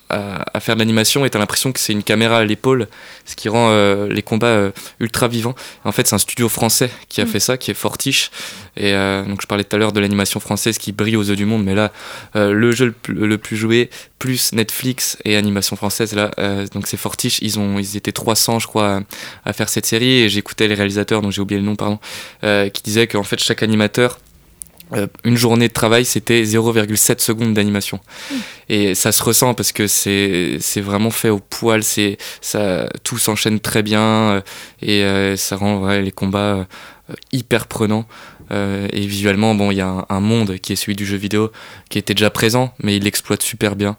à, à faire de l'animation et t'as l'impression que c'est une caméra à l'épaule, ce qui rend euh, les combats euh, ultra vivants. En fait, c'est un studio français qui a Mm. fait ça, qui est Fortiche. Et euh, donc, je parlais tout à l'heure de l'animation française qui brille aux yeux du monde, mais là, le jeu le plus, le plus joué, plus Netflix et animation française, là, donc c'est Fortiche. Ils, ont, ils étaient 300, je crois, à, à faire cette série. Et j'écoutais les réalisateurs, dont j'ai oublié le nom, pardon, qui disaient qu'en fait, chaque animateur. Euh, une journée de travail, c'était 0,7 secondes d'animation. Et ça se ressent parce que c'est c'est vraiment fait au poil, c'est ça tout s'enchaîne très bien euh, et euh, ça rend ouais, les combats euh, hyper prenants. Euh, et visuellement, bon, il y a un, un monde qui est celui du jeu vidéo qui était déjà présent, mais il l'exploite super bien.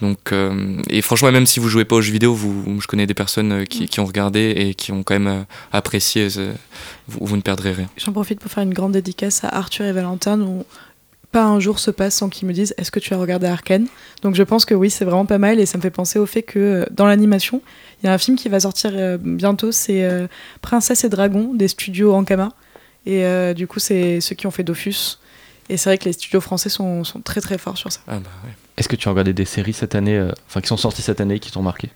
Donc, euh, et franchement, même si vous jouez pas aux jeux vidéo, vous, je connais des personnes euh, qui, qui ont regardé et qui ont quand même euh, apprécié. Vous, vous ne perdrez rien. J'en profite pour faire une grande dédicace à Arthur et Valentin, dont pas un jour se passe sans qu'ils me disent Est-ce que tu as regardé Arkane? Donc je pense que oui, c'est vraiment pas mal et ça me fait penser au fait que dans l'animation, il y a un film qui va sortir bientôt c'est Princesse et Dragon des studios Ankama. Et euh, du coup, c'est ceux qui ont fait Dofus. Et c'est vrai que les studios français sont, sont très très forts sur ça. Ah bah ouais. Est-ce que tu as regardé des séries cette année, euh, enfin qui sont sorties cette année, qui t'ont marqué?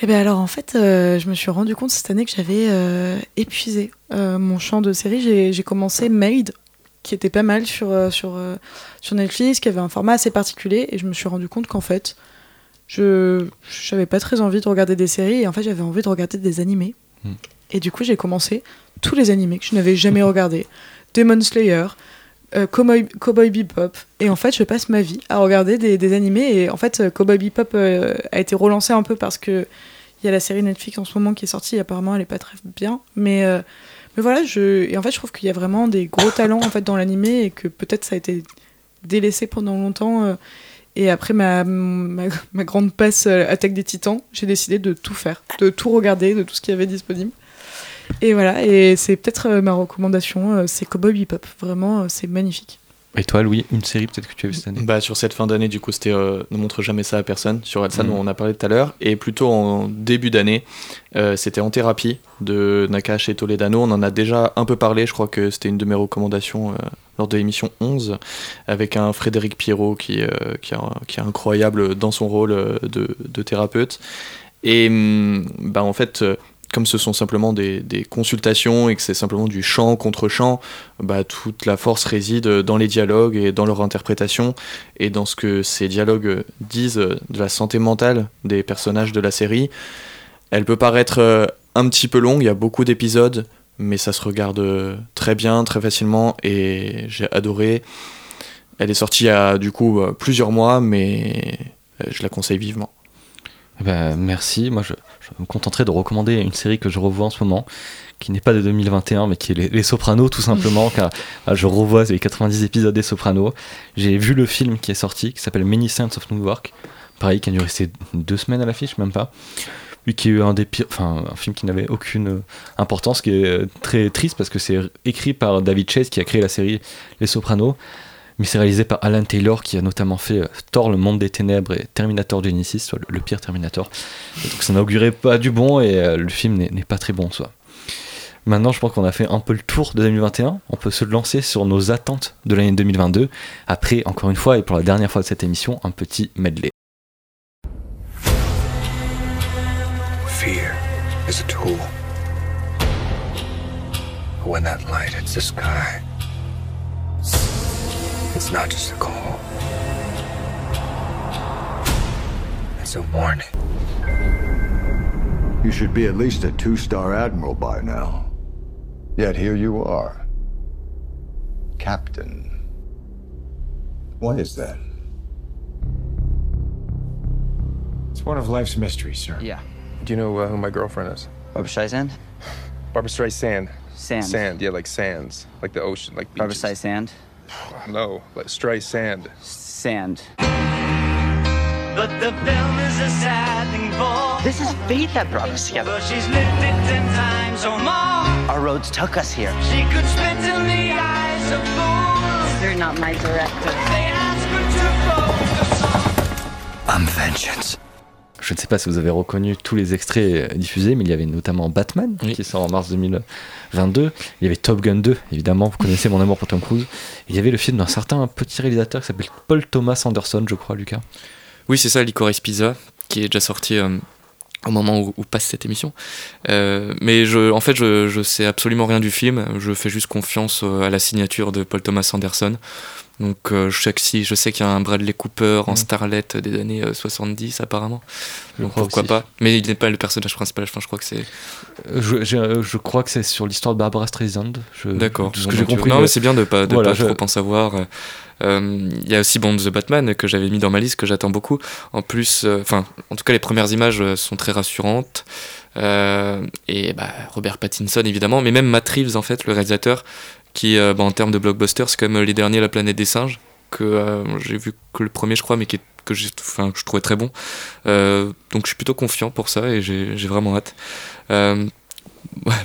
Eh bien alors en fait, euh, je me suis rendu compte cette année que j'avais euh, épuisé euh, mon champ de séries. J'ai j'ai commencé Made, qui était pas mal sur, sur, sur Netflix, qui avait un format assez particulier, et je me suis rendu compte qu'en fait, je j'avais pas très envie de regarder des séries, et en fait j'avais envie de regarder des animés. Hmm. Et du coup j'ai commencé tous les animés que je n'avais jamais [LAUGHS] regardés. Demon Slayer, euh, Cowboy, Cowboy Bebop. Et en fait, je passe ma vie à regarder des, animés. Et en fait, euh, Cowboy Bebop euh, a été relancé un peu parce que il y a la série Netflix en ce moment qui est sortie. Et apparemment, elle est pas très bien. Mais, mais voilà, je, et en fait, je trouve qu'il y a vraiment des gros talents en fait dans l'animé et que peut-être ça a été délaissé pendant longtemps. et après ma, ma, ma grande passe Attaque des Titans, j'ai décidé de tout faire, de tout regarder, de tout ce qu'il y avait disponible. Et voilà, et c'est peut-être euh, ma recommandation, euh, c'est Cowboy Bebop. Vraiment, euh, c'est magnifique. Et toi, Louis, une série peut-être que tu as vue cette année? Bah, sur cette fin d'année, du coup, c'était euh, Ne montre jamais ça à personne, sur Elsa, Mhm. dont on a parlé tout à l'heure. Et plutôt en début d'année, euh, c'était En thérapie de Nakash et Toledano. On en a déjà un peu parlé, je crois que c'était une de mes recommandations euh, lors de l'émission 11, avec un Frédéric Pierrot qui, euh, qui, est, qui est incroyable dans son rôle euh, de, de thérapeute. Et hum, bah, en fait, euh, comme ce sont simplement des, consultations et que c'est simplement du chant contre chant, bah, toute la force réside dans les dialogues et dans leur interprétation et dans ce que ces dialogues disent de la santé mentale des personnages de la série. Elle peut paraître euh, un petit peu longue, il y a beaucoup d'épisodes, mais ça se regarde euh, très bien, très facilement et j'ai adoré. Elle est sortie il y a du coup euh, plusieurs mois, mais je la conseille vivement. Eh ben, merci. Moi, je, je me contenterai de recommander une série que je revois en ce moment, qui n'est pas de 2021, mais qui est Les, Les Sopranos, tout simplement, [LAUGHS] car ah, je revois les 90 épisodes des Sopranos. J'ai vu le film qui est sorti, qui s'appelle Many Saints of New York. Pareil, qui a dû rester deux semaines à l'affiche, même pas. Lui qui est un des pires, enfin, un film qui n'avait aucune importance, qui est euh, très triste parce que c'est écrit par David Chase, qui a créé la série Les Sopranos. Mais c'est réalisé par Alan Taylor qui a notamment fait euh, Thor, le monde des ténèbres et Terminator Genesis, soit le, pire Terminator. Donc ça n'augurait pas du bon et euh, le film n'est pas très bon en soi. Maintenant, je pense qu'on a fait un peu le tour de 2021. On peut se lancer sur nos attentes de l'année 2022. Après, encore une fois, et pour la dernière fois de cette émission, un petit medley. Tool. It's not just a call, it's a warning. You should be at least a two star admiral by now. Yet here you are. Captain. Why is that? It's one of life's mysteries, sir. Yeah. Do you know uh, who my girlfriend is? Barbara Streisand? Barbara Streisand. Sand. Sand, yeah, like sands, like the ocean, like beaches. Barbara beaches. Streisand? No, like stray Sand. Sand. But the film is a sad thing for. This is fate that brought us together. But she's lived it ten times or more. Our roads took us here. She could spit in the eyes of fools. You're not my director. They ask her to focus on. I'm vengeance. Je ne sais pas si vous avez reconnu tous les extraits euh, diffusés, mais il y avait notamment Batman, qui sort en mars 2022. Il y avait Top Gun 2, évidemment, vous connaissez mon amour pour Tom Cruise. Et il y avait le film d'un certain petit réalisateur qui s'appelle Paul Thomas Anderson, je crois, Lucas. Oui, c'est ça, Licorice Pizza, qui est déjà sorti euh, au moment où, où passe cette émission. Euh, mais je, en fait, je, je sais absolument rien du film. Je fais juste confiance à la signature de Paul Thomas Anderson. Donc, euh, je sais que si, je sais qu'il y a un Bradley Cooper en Mm. Starlet des années euh, 70, apparemment. Je Donc, pourquoi aussi. pas. Mais il n'est pas le personnage principal. Enfin, je crois que c'est. Euh, Je, j'ai- je crois que c'est sur l'histoire de Barbara Streisand. D'accord. ce que j'ai compris. Non, euh, mais c'est bien de pas, de voilà, pas je- trop en savoir. Euh, euh, Il y a aussi bon, The Batman que j'avais mis dans ma liste que j'attends beaucoup. En plus, euh, enfin, en tout cas, les premières images euh, sont très rassurantes. Euh, et bah, Robert Pattinson évidemment, mais même Matt Reeves en fait, le réalisateur, qui euh, bah, en termes de blockbuster, c'est quand même les derniers La Planète des Singes que euh, j'ai vu que le premier je crois, mais que, que je trouvais très bon. Euh, donc je suis plutôt confiant pour ça et j'ai vraiment hâte.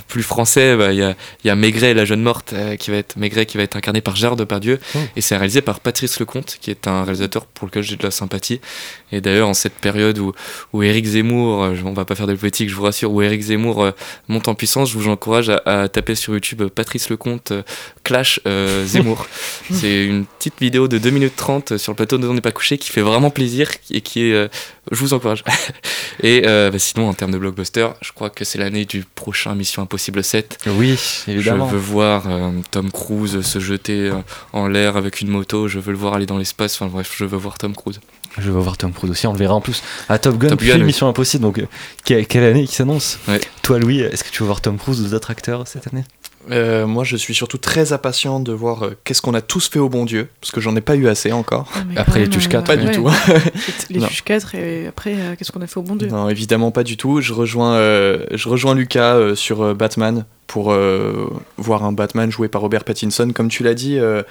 Plus français, bah, il y, a, y a Maigret, la jeune morte, euh, qui va être Maigret, qui va être incarné par Gérard Depardieu, Oh. et c'est réalisé par Patrice Lecomte, qui est un réalisateur pour lequel j'ai de la sympathie. Et d'ailleurs, en cette période où, où Éric Zemmour, euh, on va pas faire de politique, je vous rassure, où Éric Zemmour euh, monte en puissance, je vous encourage à, à taper sur YouTube euh, Patrice Lecomte Clash [LAUGHS] Zemmour. c'est une petite vidéo de 2 minutes 30 sur le plateau de On n'est pas couché qui fait vraiment plaisir et qui est. je vous encourage. [LAUGHS] et euh, bah, sinon, en termes de blockbuster, je crois que c'est l'année du prochain Mission Impossible 7. Oui, évidemment. Je veux voir euh, Tom Cruise se jeter euh, en l'air avec une moto, je veux le voir aller dans l'espace, enfin bref, je veux voir Tom Cruise. Je vais voir Tom Cruise aussi, on le verra en plus à Top Gun, Top puis Gun, oui. Mission Impossible. Donc, quelle, quelle année qui s'annonce? Ouais. Toi, Louis, est-ce que tu veux voir Tom Cruise ou d'autres acteurs cette année? Euh, moi, je suis surtout très impatient de voir euh, qu'est-ce qu'on a tous fait au bon Dieu, parce que j'en ai pas eu assez encore. Ah, Après les tuches même, 4, Pas du ouais. tout. Les Non. tuches 4 et après, euh, qu'est-ce qu'on a fait au bon Dieu? Non, évidemment pas du tout. Je rejoins, euh, je rejoins Lucas euh, sur euh, Batman pour euh, voir un Batman joué par Robert Pattinson. Comme tu l'as dit, euh,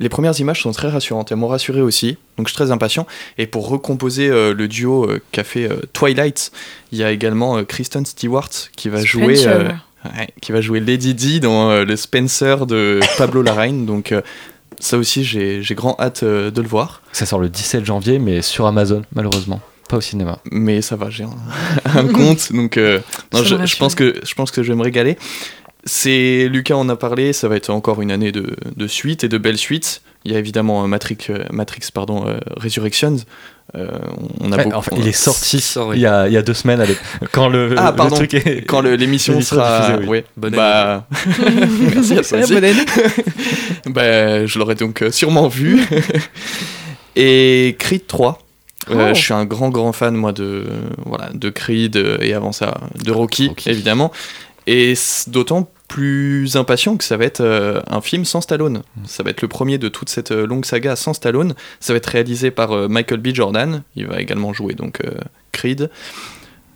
les premières images sont très rassurantes. Elles m'ont rassuré aussi, donc je suis très impatient. Et pour recomposer euh, le duo euh, qu'a fait euh, Twilight, il y a également euh, Kristen Stewart qui va jouer. Spencer. euh, ouais, qui va jouer Lady Di dans euh, le Spencer de Pablo Larraín. Donc euh, ça aussi, j'ai j'ai grand hâte euh, de le voir. Ça sort le 17 janvier, mais sur Amazon, malheureusement. Pas au cinéma. mais ça va, j'ai un, [LAUGHS] un compte, donc euh, non, je, pense que je pense que je vais me régaler. C'est Lucas en a parlé, ça va être encore une année de, de suites et de belles suites. Il y a évidemment Matrix, Matrix pardon, euh, Resurrections. Euh, on a Ouais, beaucoup. enfin, il est sorti sort, oui. il, y a, il y a deux semaines, avec- [LAUGHS] quand le, Ah le truc est- [LAUGHS] Quand l'émission [LAUGHS] sera, diffusée, oui. ouais. Bonne bah... merci à toi aussi. Bonne année. bah, je l'aurais donc euh, sûrement vu. et Creed 3. Euh. Je suis un grand grand fan moi de voilà de Creed et avant ça de Rocky, Rocky. évidemment et d'autant plus impatient que ça va être euh, un film sans Stallone. Ça va être le premier de toute cette euh, longue saga sans Stallone. Ça va être réalisé par euh, Michael B. Jordan. Il va également jouer donc Creed.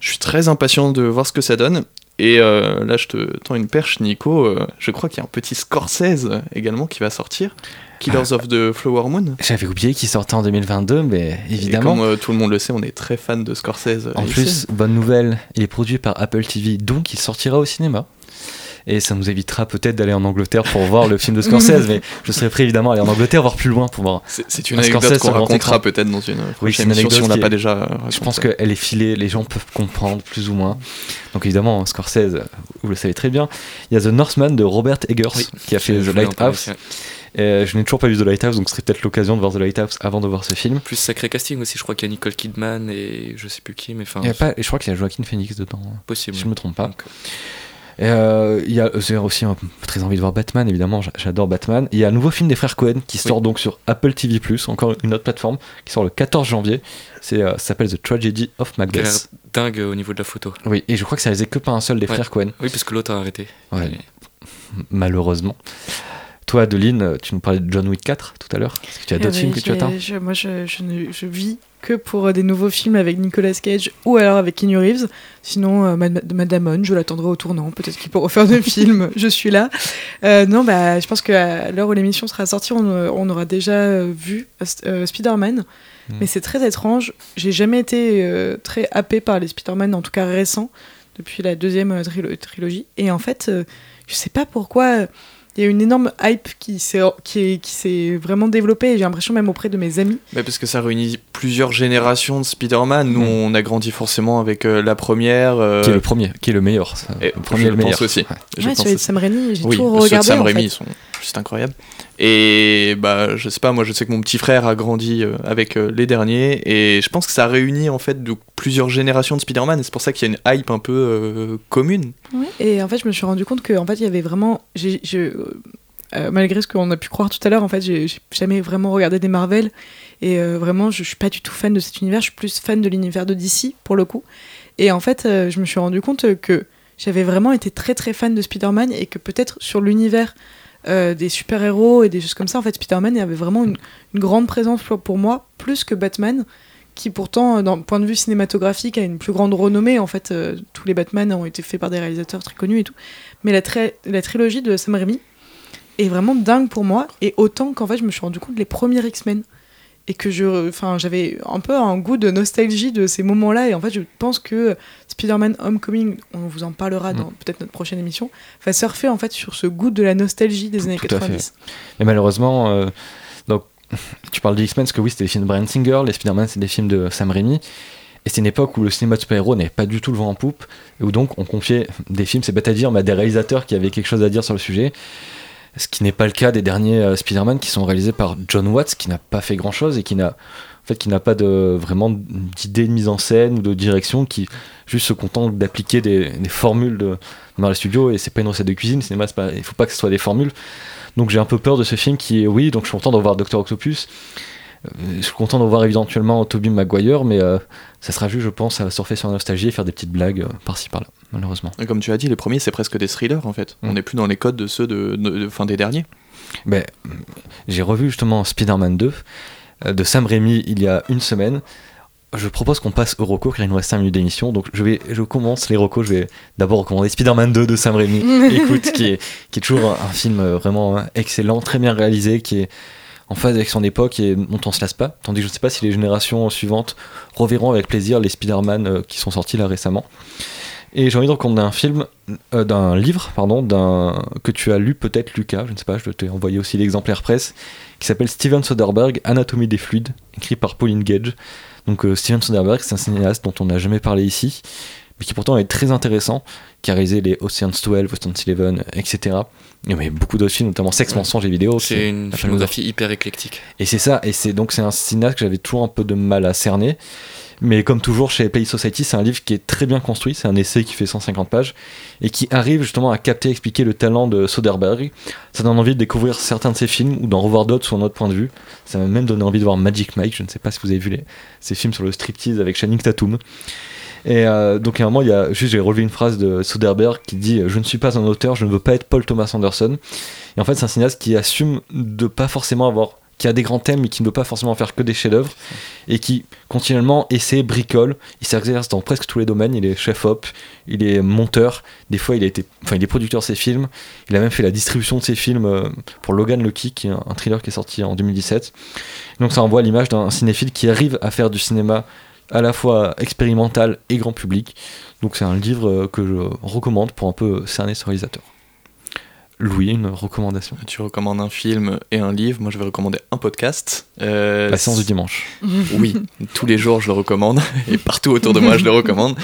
Je suis très impatient de voir ce que ça donne. Et là, je te tends une perche, Nico. Je crois qu'il y a un petit Scorsese également qui va sortir. Killers of the Flower Moon. J'avais oublié qu'il sortait en 2022, mais Et évidemment. comme euh, tout le monde le sait, on est très fan de Scorsese. En ici. plus, bonne nouvelle, il est produit par Apple TV, donc il sortira au cinéma. Et ça nous évitera peut-être d'aller en Angleterre pour voir le film de Scorsese, [LAUGHS] mais je serais prêt évidemment à aller en Angleterre, voir plus loin pour voir. c'est une un anecdote qu'on racontera peut-être dans une Oui, prochaine c'est une émission si anecdote on pas déjà. euh, Je pense qu'elle est filée, les gens peuvent comprendre plus ou moins. Donc évidemment, Scorsese, vous le savez très bien. Il y a The Northman de Robert Eggers Oui, qui a fait The Lighthouse. Euh, je n'ai toujours pas vu The Lighthouse, donc ce serait peut-être l'occasion de voir The Lighthouse avant de voir ce film. Plus sacré casting aussi, je crois qu'il y a Nicole Kidman et je sais plus qui, mais enfin, Il y a pas, je crois qu'il y a Joaquin Phoenix dedans, possible. si je me trompe pas. Et, euh, il y a j'ai aussi un- très envie de voir Batman, évidemment, j'a- j'adore Batman. Il y a un nouveau film des frères Cohen qui sort donc sur Apple TV+, encore une autre plateforme, qui sort le 14 janvier. C'est, euh, ça s'appelle The Tragedy of Macbeth. dingue au niveau de la photo. Oui, et je crois que ça réalisé que par un seul des Ouais. frères Cohen, Oui, parce que l'autre a arrêté. Ouais. Malheureusement. Toi, Adeline, tu nous parlais de John Wick 4 tout à l'heure. Est-ce que tu as d'autres Eh films que tu attends je- Moi, je, je, ne- je vis que pour euh, des nouveaux films avec Nicolas Cage ou alors avec Keanu Reeves. Sinon, euh, Mad- Madame On, je l'attendrai au tournant. Peut-être qu'il pourra faire des [LAUGHS] films. Je suis là. Euh, non, bah, je pense qu'à l'heure où l'émission sera sortie, on, on aura déjà vu euh, Spider-Man. Mm. Mais c'est très étrange. J'ai jamais été très happé par les Spider-Man, en tout cas récents, depuis la deuxième trilo- trilogie. Et en fait, je sais pas pourquoi. Il y a une énorme hype qui s'est qui qui vraiment développée et j'ai l'impression même auprès de mes amis. Mais parce que ça réunit plusieurs générations de Spider-Man. Nous, on a grandi forcément avec euh, la première. euh, Qui est le premier, qui est le meilleur. ça. Et le premier je le pense meilleur. aussi. Ouais. Je Ouais, pense celui de aussi. Sam Raimi, j'ai oui, tout ceux de regardé, Sam en Raimi fait. sont juste incroyables. Et bah, je sais pas, moi je sais que mon petit frère a grandi euh, avec euh, les derniers et je pense que ça réunit en fait plusieurs générations de Spider-Man et c'est pour ça qu'il y a une hype un peu euh, commune. Et en fait, je me suis rendu compte qu'en fait, il y avait vraiment. malgré ce qu'on a pu croire tout à l'heure, en fait, j'ai jamais vraiment regardé des Marvel. Et vraiment, je, suis pas du tout fan de cet univers. Je suis plus fan de l'univers de DC, pour le coup. Et en fait, je me suis rendu compte que j'avais vraiment été très très fan de Spider-Man et que peut-être sur l'univers euh, des super-héros et des choses comme ça, en fait, Spider-Man avait vraiment une, grande présence pour, moi, plus que Batman qui pourtant, euh, d'un point de vue cinématographique, a une plus grande renommée. En fait, euh, tous les Batman ont été faits par des réalisateurs très connus et tout. Mais la, la trilogie de Sam Raimi est vraiment dingue pour moi. Et autant qu'en fait, je me suis rendu compte les premiers X-Men. Et que je, enfin, j'avais un peu un goût de nostalgie de ces moments-là. Et en fait, je pense que Spider-Man Homecoming, on vous en parlera dans peut-être notre prochaine émission, va surfer en fait sur ce goût de la nostalgie des années Tout à 90. fait. Et malheureusement, euh, donc, tu parles des X-Men, parce que oui, c'était les films de Bryan Singer, les Spider-Man, c'est des films de Sam Raimi. Et c'est une époque où le cinéma de super-héros n'avait pas du tout le vent en poupe, et où donc on confiait des films, c'est bête à dire, mais à des réalisateurs qui avaient quelque chose à dire sur le sujet. Ce qui n'est pas le cas des derniers euh, Spider-Man qui sont réalisés par John Watts, qui n'a pas fait grand-chose et qui n'a en fait, qui n'a pas de, vraiment d'idée de mise en scène ou de direction, qui juste se contente d'appliquer des, formules de, dans les studios, et c'est pas une recette de cuisine, cinéma, pas, il faut pas que ce soit des formules. Donc j'ai un peu peur de ce film qui est, oui, donc je suis content de revoir Doctor Octopus, je suis content de revoir éventuellement Tobey Maguire, mais euh, ça sera juste, je pense, à surfer sur la nostalgie et faire des petites blagues euh, par-ci par-là, malheureusement. Et comme tu as dit, les premiers c'est presque des thrillers en fait. Mm. On n'est plus dans les codes de ceux de, de- de- fin des derniers. Ben, j'ai revu justement Spider-Man 2 euh, de Sam Raimi il y a une semaine. Je propose qu'on passe au reco car il nous reste 5 minutes d'émission. Donc je, vais, je commence les recos. Je vais d'abord recommander Spider-Man 2 de Sam Raimi. [LAUGHS] Écoute, qui est, qui est toujours un, un film euh, vraiment hein, excellent, très bien réalisé, qui est en phase avec son époque et dont on se lasse pas. Tandis que je ne sais pas si les générations suivantes reverront avec plaisir les Spider-Man euh, qui sont sortis là récemment. Et j'ai envie de recommander un film, euh, d'un livre, pardon, d'un que tu as lu peut-être, Lucas, je ne sais pas, je t'ai envoyé aussi l'exemplaire presse, qui s'appelle Steven Soderbergh, Anatomie des fluides, écrit par Pauline Gage. Donc euh, Steven Soderbergh, c'est un cinéaste dont on n'a jamais parlé ici, mais qui pourtant est très intéressant, qui a réalisé les Ocean's 12, Ocean's Eleven, etc. Il y a beaucoup d'autres films, notamment Sex, mensonges et vidéos. C'est une filmographie hyper éclectique. et c'est ça, et c'est donc c'est un cinéaste que j'avais toujours un peu de mal à cerner. Mais comme toujours chez Play Society, c'est un livre qui est très bien construit, c'est un essai qui fait 150 pages et qui arrive justement à capter, expliquer le talent de Soderbergh. Ça donne envie de découvrir certains de ses films ou d'en revoir d'autres sous un autre point de vue. Ça m'a même donné envie de voir Magic Mike, je ne sais pas si vous avez vu les, ces films sur le striptease avec Channing Tatum. Et euh, donc à un moment, il y a juste j'ai relevé une phrase de Soderbergh qui dit Je ne suis pas un auteur, je ne veux pas être Paul Thomas Anderson. Et en fait, c'est un cinéaste qui assume de pas forcément avoir qui a des grands thèmes mais qui ne veut pas forcément faire que des chefs-d'œuvre et qui continuellement essaie, bricole. Il s'exerce dans presque tous les domaines. Il est chef-op, il est monteur. Des fois, il a été, enfin, il est producteur de ses films. Il a même fait la distribution de ses films euh, pour Logan Lucky, qui est un thriller qui est sorti en 2017. Donc, ça envoie l'image d'un cinéphile qui arrive à faire du cinéma à la fois expérimental et grand public. Donc, c'est un livre euh, que je recommande pour un peu cerner ce réalisateur. Louis, une recommandation? Tu recommandes un film et un livre. Moi, je vais recommander un podcast. Euh, La séance du dimanche. [LAUGHS] Oui, tous les jours, je le recommande. [LAUGHS] Et partout autour de moi, je le recommande.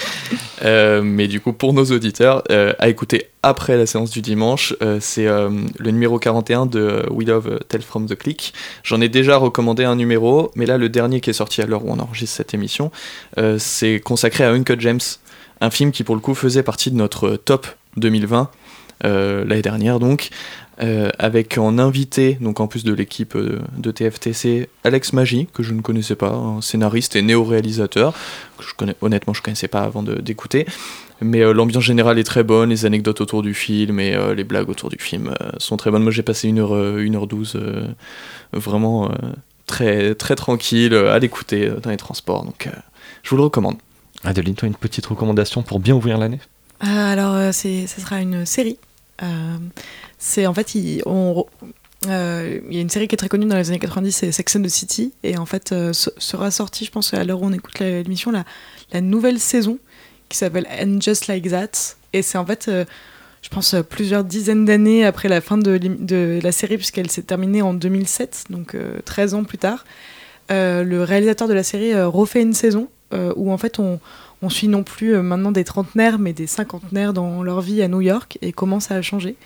Euh, mais du coup, pour nos auditeurs, euh, à écouter après la séance du dimanche, c'est le numéro 41 de We Love Tell From The Click. J'en ai déjà recommandé un numéro, mais là, le dernier qui est sorti à l'heure où on enregistre cette émission, c'est consacré à Uncut James, un film qui, pour le coup, faisait partie de notre top 2020 euh, l'année dernière donc, euh, avec en invité, donc en plus de l'équipe euh, de TFTC, Alex Magie, que je ne connaissais pas, un scénariste et néo-réalisateur, que je connais, honnêtement je ne connaissais pas avant d'écouter, Mais euh, l'ambiance générale est très bonne, les anecdotes autour du film et euh, les blagues autour du film euh, sont très bonnes. Moi j'ai passé 1h, euh, 1h12 euh, vraiment euh, très, très tranquille euh, à l'écouter euh, dans les transports. Donc euh, je vous le recommande. Adeline, toi, une petite recommandation pour bien ouvrir l'année? Ah, alors, euh, ce sera une série. Euh, c'est en fait, euh, il y a une série qui est très connue dans les années 90, c'est Sex and the City, et en fait, euh, se- sera sortie, je pense, à l'heure où on écoute l'émission, la, nouvelle saison qui s'appelle And Just Like That, et c'est en fait, je pense, plusieurs dizaines d'années après la fin de, de la série, puisqu'elle s'est terminée en 2007, donc euh, 13 ans plus tard. Le réalisateur de la série refait une saison où en fait on, on suit non plus euh, maintenant des trentenaires mais des cinquantenaires dans leur vie à New York et comment ça a changé.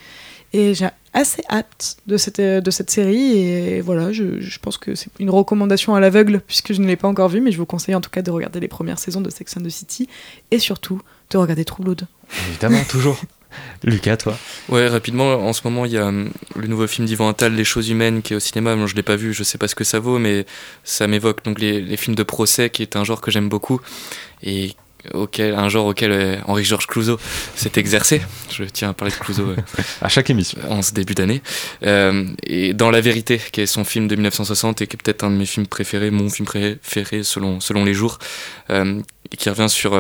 Et j'ai assez hâte de cette, euh, de cette série et voilà, je, je pense que c'est une recommandation à l'aveugle puisque je ne l'ai pas encore vue mais je vous conseille en tout cas de regarder les premières saisons de Sex and the City et surtout de regarder True Blood. Évidemment, toujours. [LAUGHS] Lucas, toi? Ouais, rapidement, en ce moment, il y a hum, le nouveau film d'Yvan Attal, Les choses humaines, qui est au cinéma. Moi, je l'ai pas vu, je sais pas ce que ça vaut, mais ça m'évoque donc les, les films de procès, qui est un genre que j'aime beaucoup et auquel, un genre auquel euh, Henri-Georges Clouzot s'est exercé. Je tiens à parler de Clouzot euh, [LAUGHS] à chaque émission en ce début d'année. Euh, et dans La Vérité, qui est son film de 1960 et qui est peut-être un de mes films préférés, mon film préféré selon, selon les jours, euh, et qui revient sur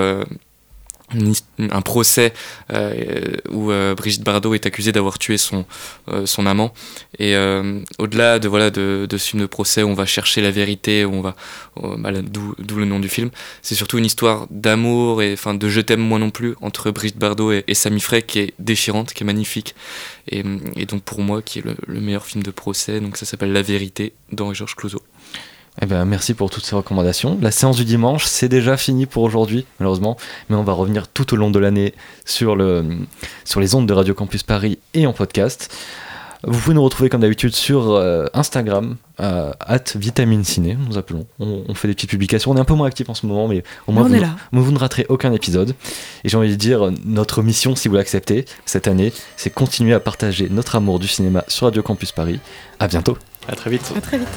un procès euh, où euh, Brigitte Bardot est accusée d'avoir tué son, euh, son amant. Et au-delà de, voilà, de, ce film de procès où on va chercher la vérité, où on va, bah, d'où le nom du film, c'est surtout une histoire d'amour et enfin de je t'aime moi non plus entre Brigitte Bardot et, Sami Frey qui est déchirante, qui est magnifique. Et, donc pour moi, qui est le, le meilleur film de procès, donc ça s'appelle La vérité d'Henri-Georges Clouzot. Eh ben, merci pour toutes ces recommandations. La séance du dimanche, c'est déjà fini pour aujourd'hui, malheureusement, mais on va revenir tout au long de l'année sur, le, sur les ondes de Radio Campus Paris et en podcast. Vous pouvez nous retrouver comme d'habitude sur euh, Instagram, euh, at Vitamine Ciné, nous appelons. On, on fait des petites publications. On est un peu moins actifs en ce moment, mais au moins vous, est ne- vous ne raterez aucun épisode. Et j'ai envie de dire, notre mission, si vous l'acceptez, cette année, c'est continuer à partager notre amour du cinéma sur Radio Campus Paris. À bientôt. À très vite. À très vite.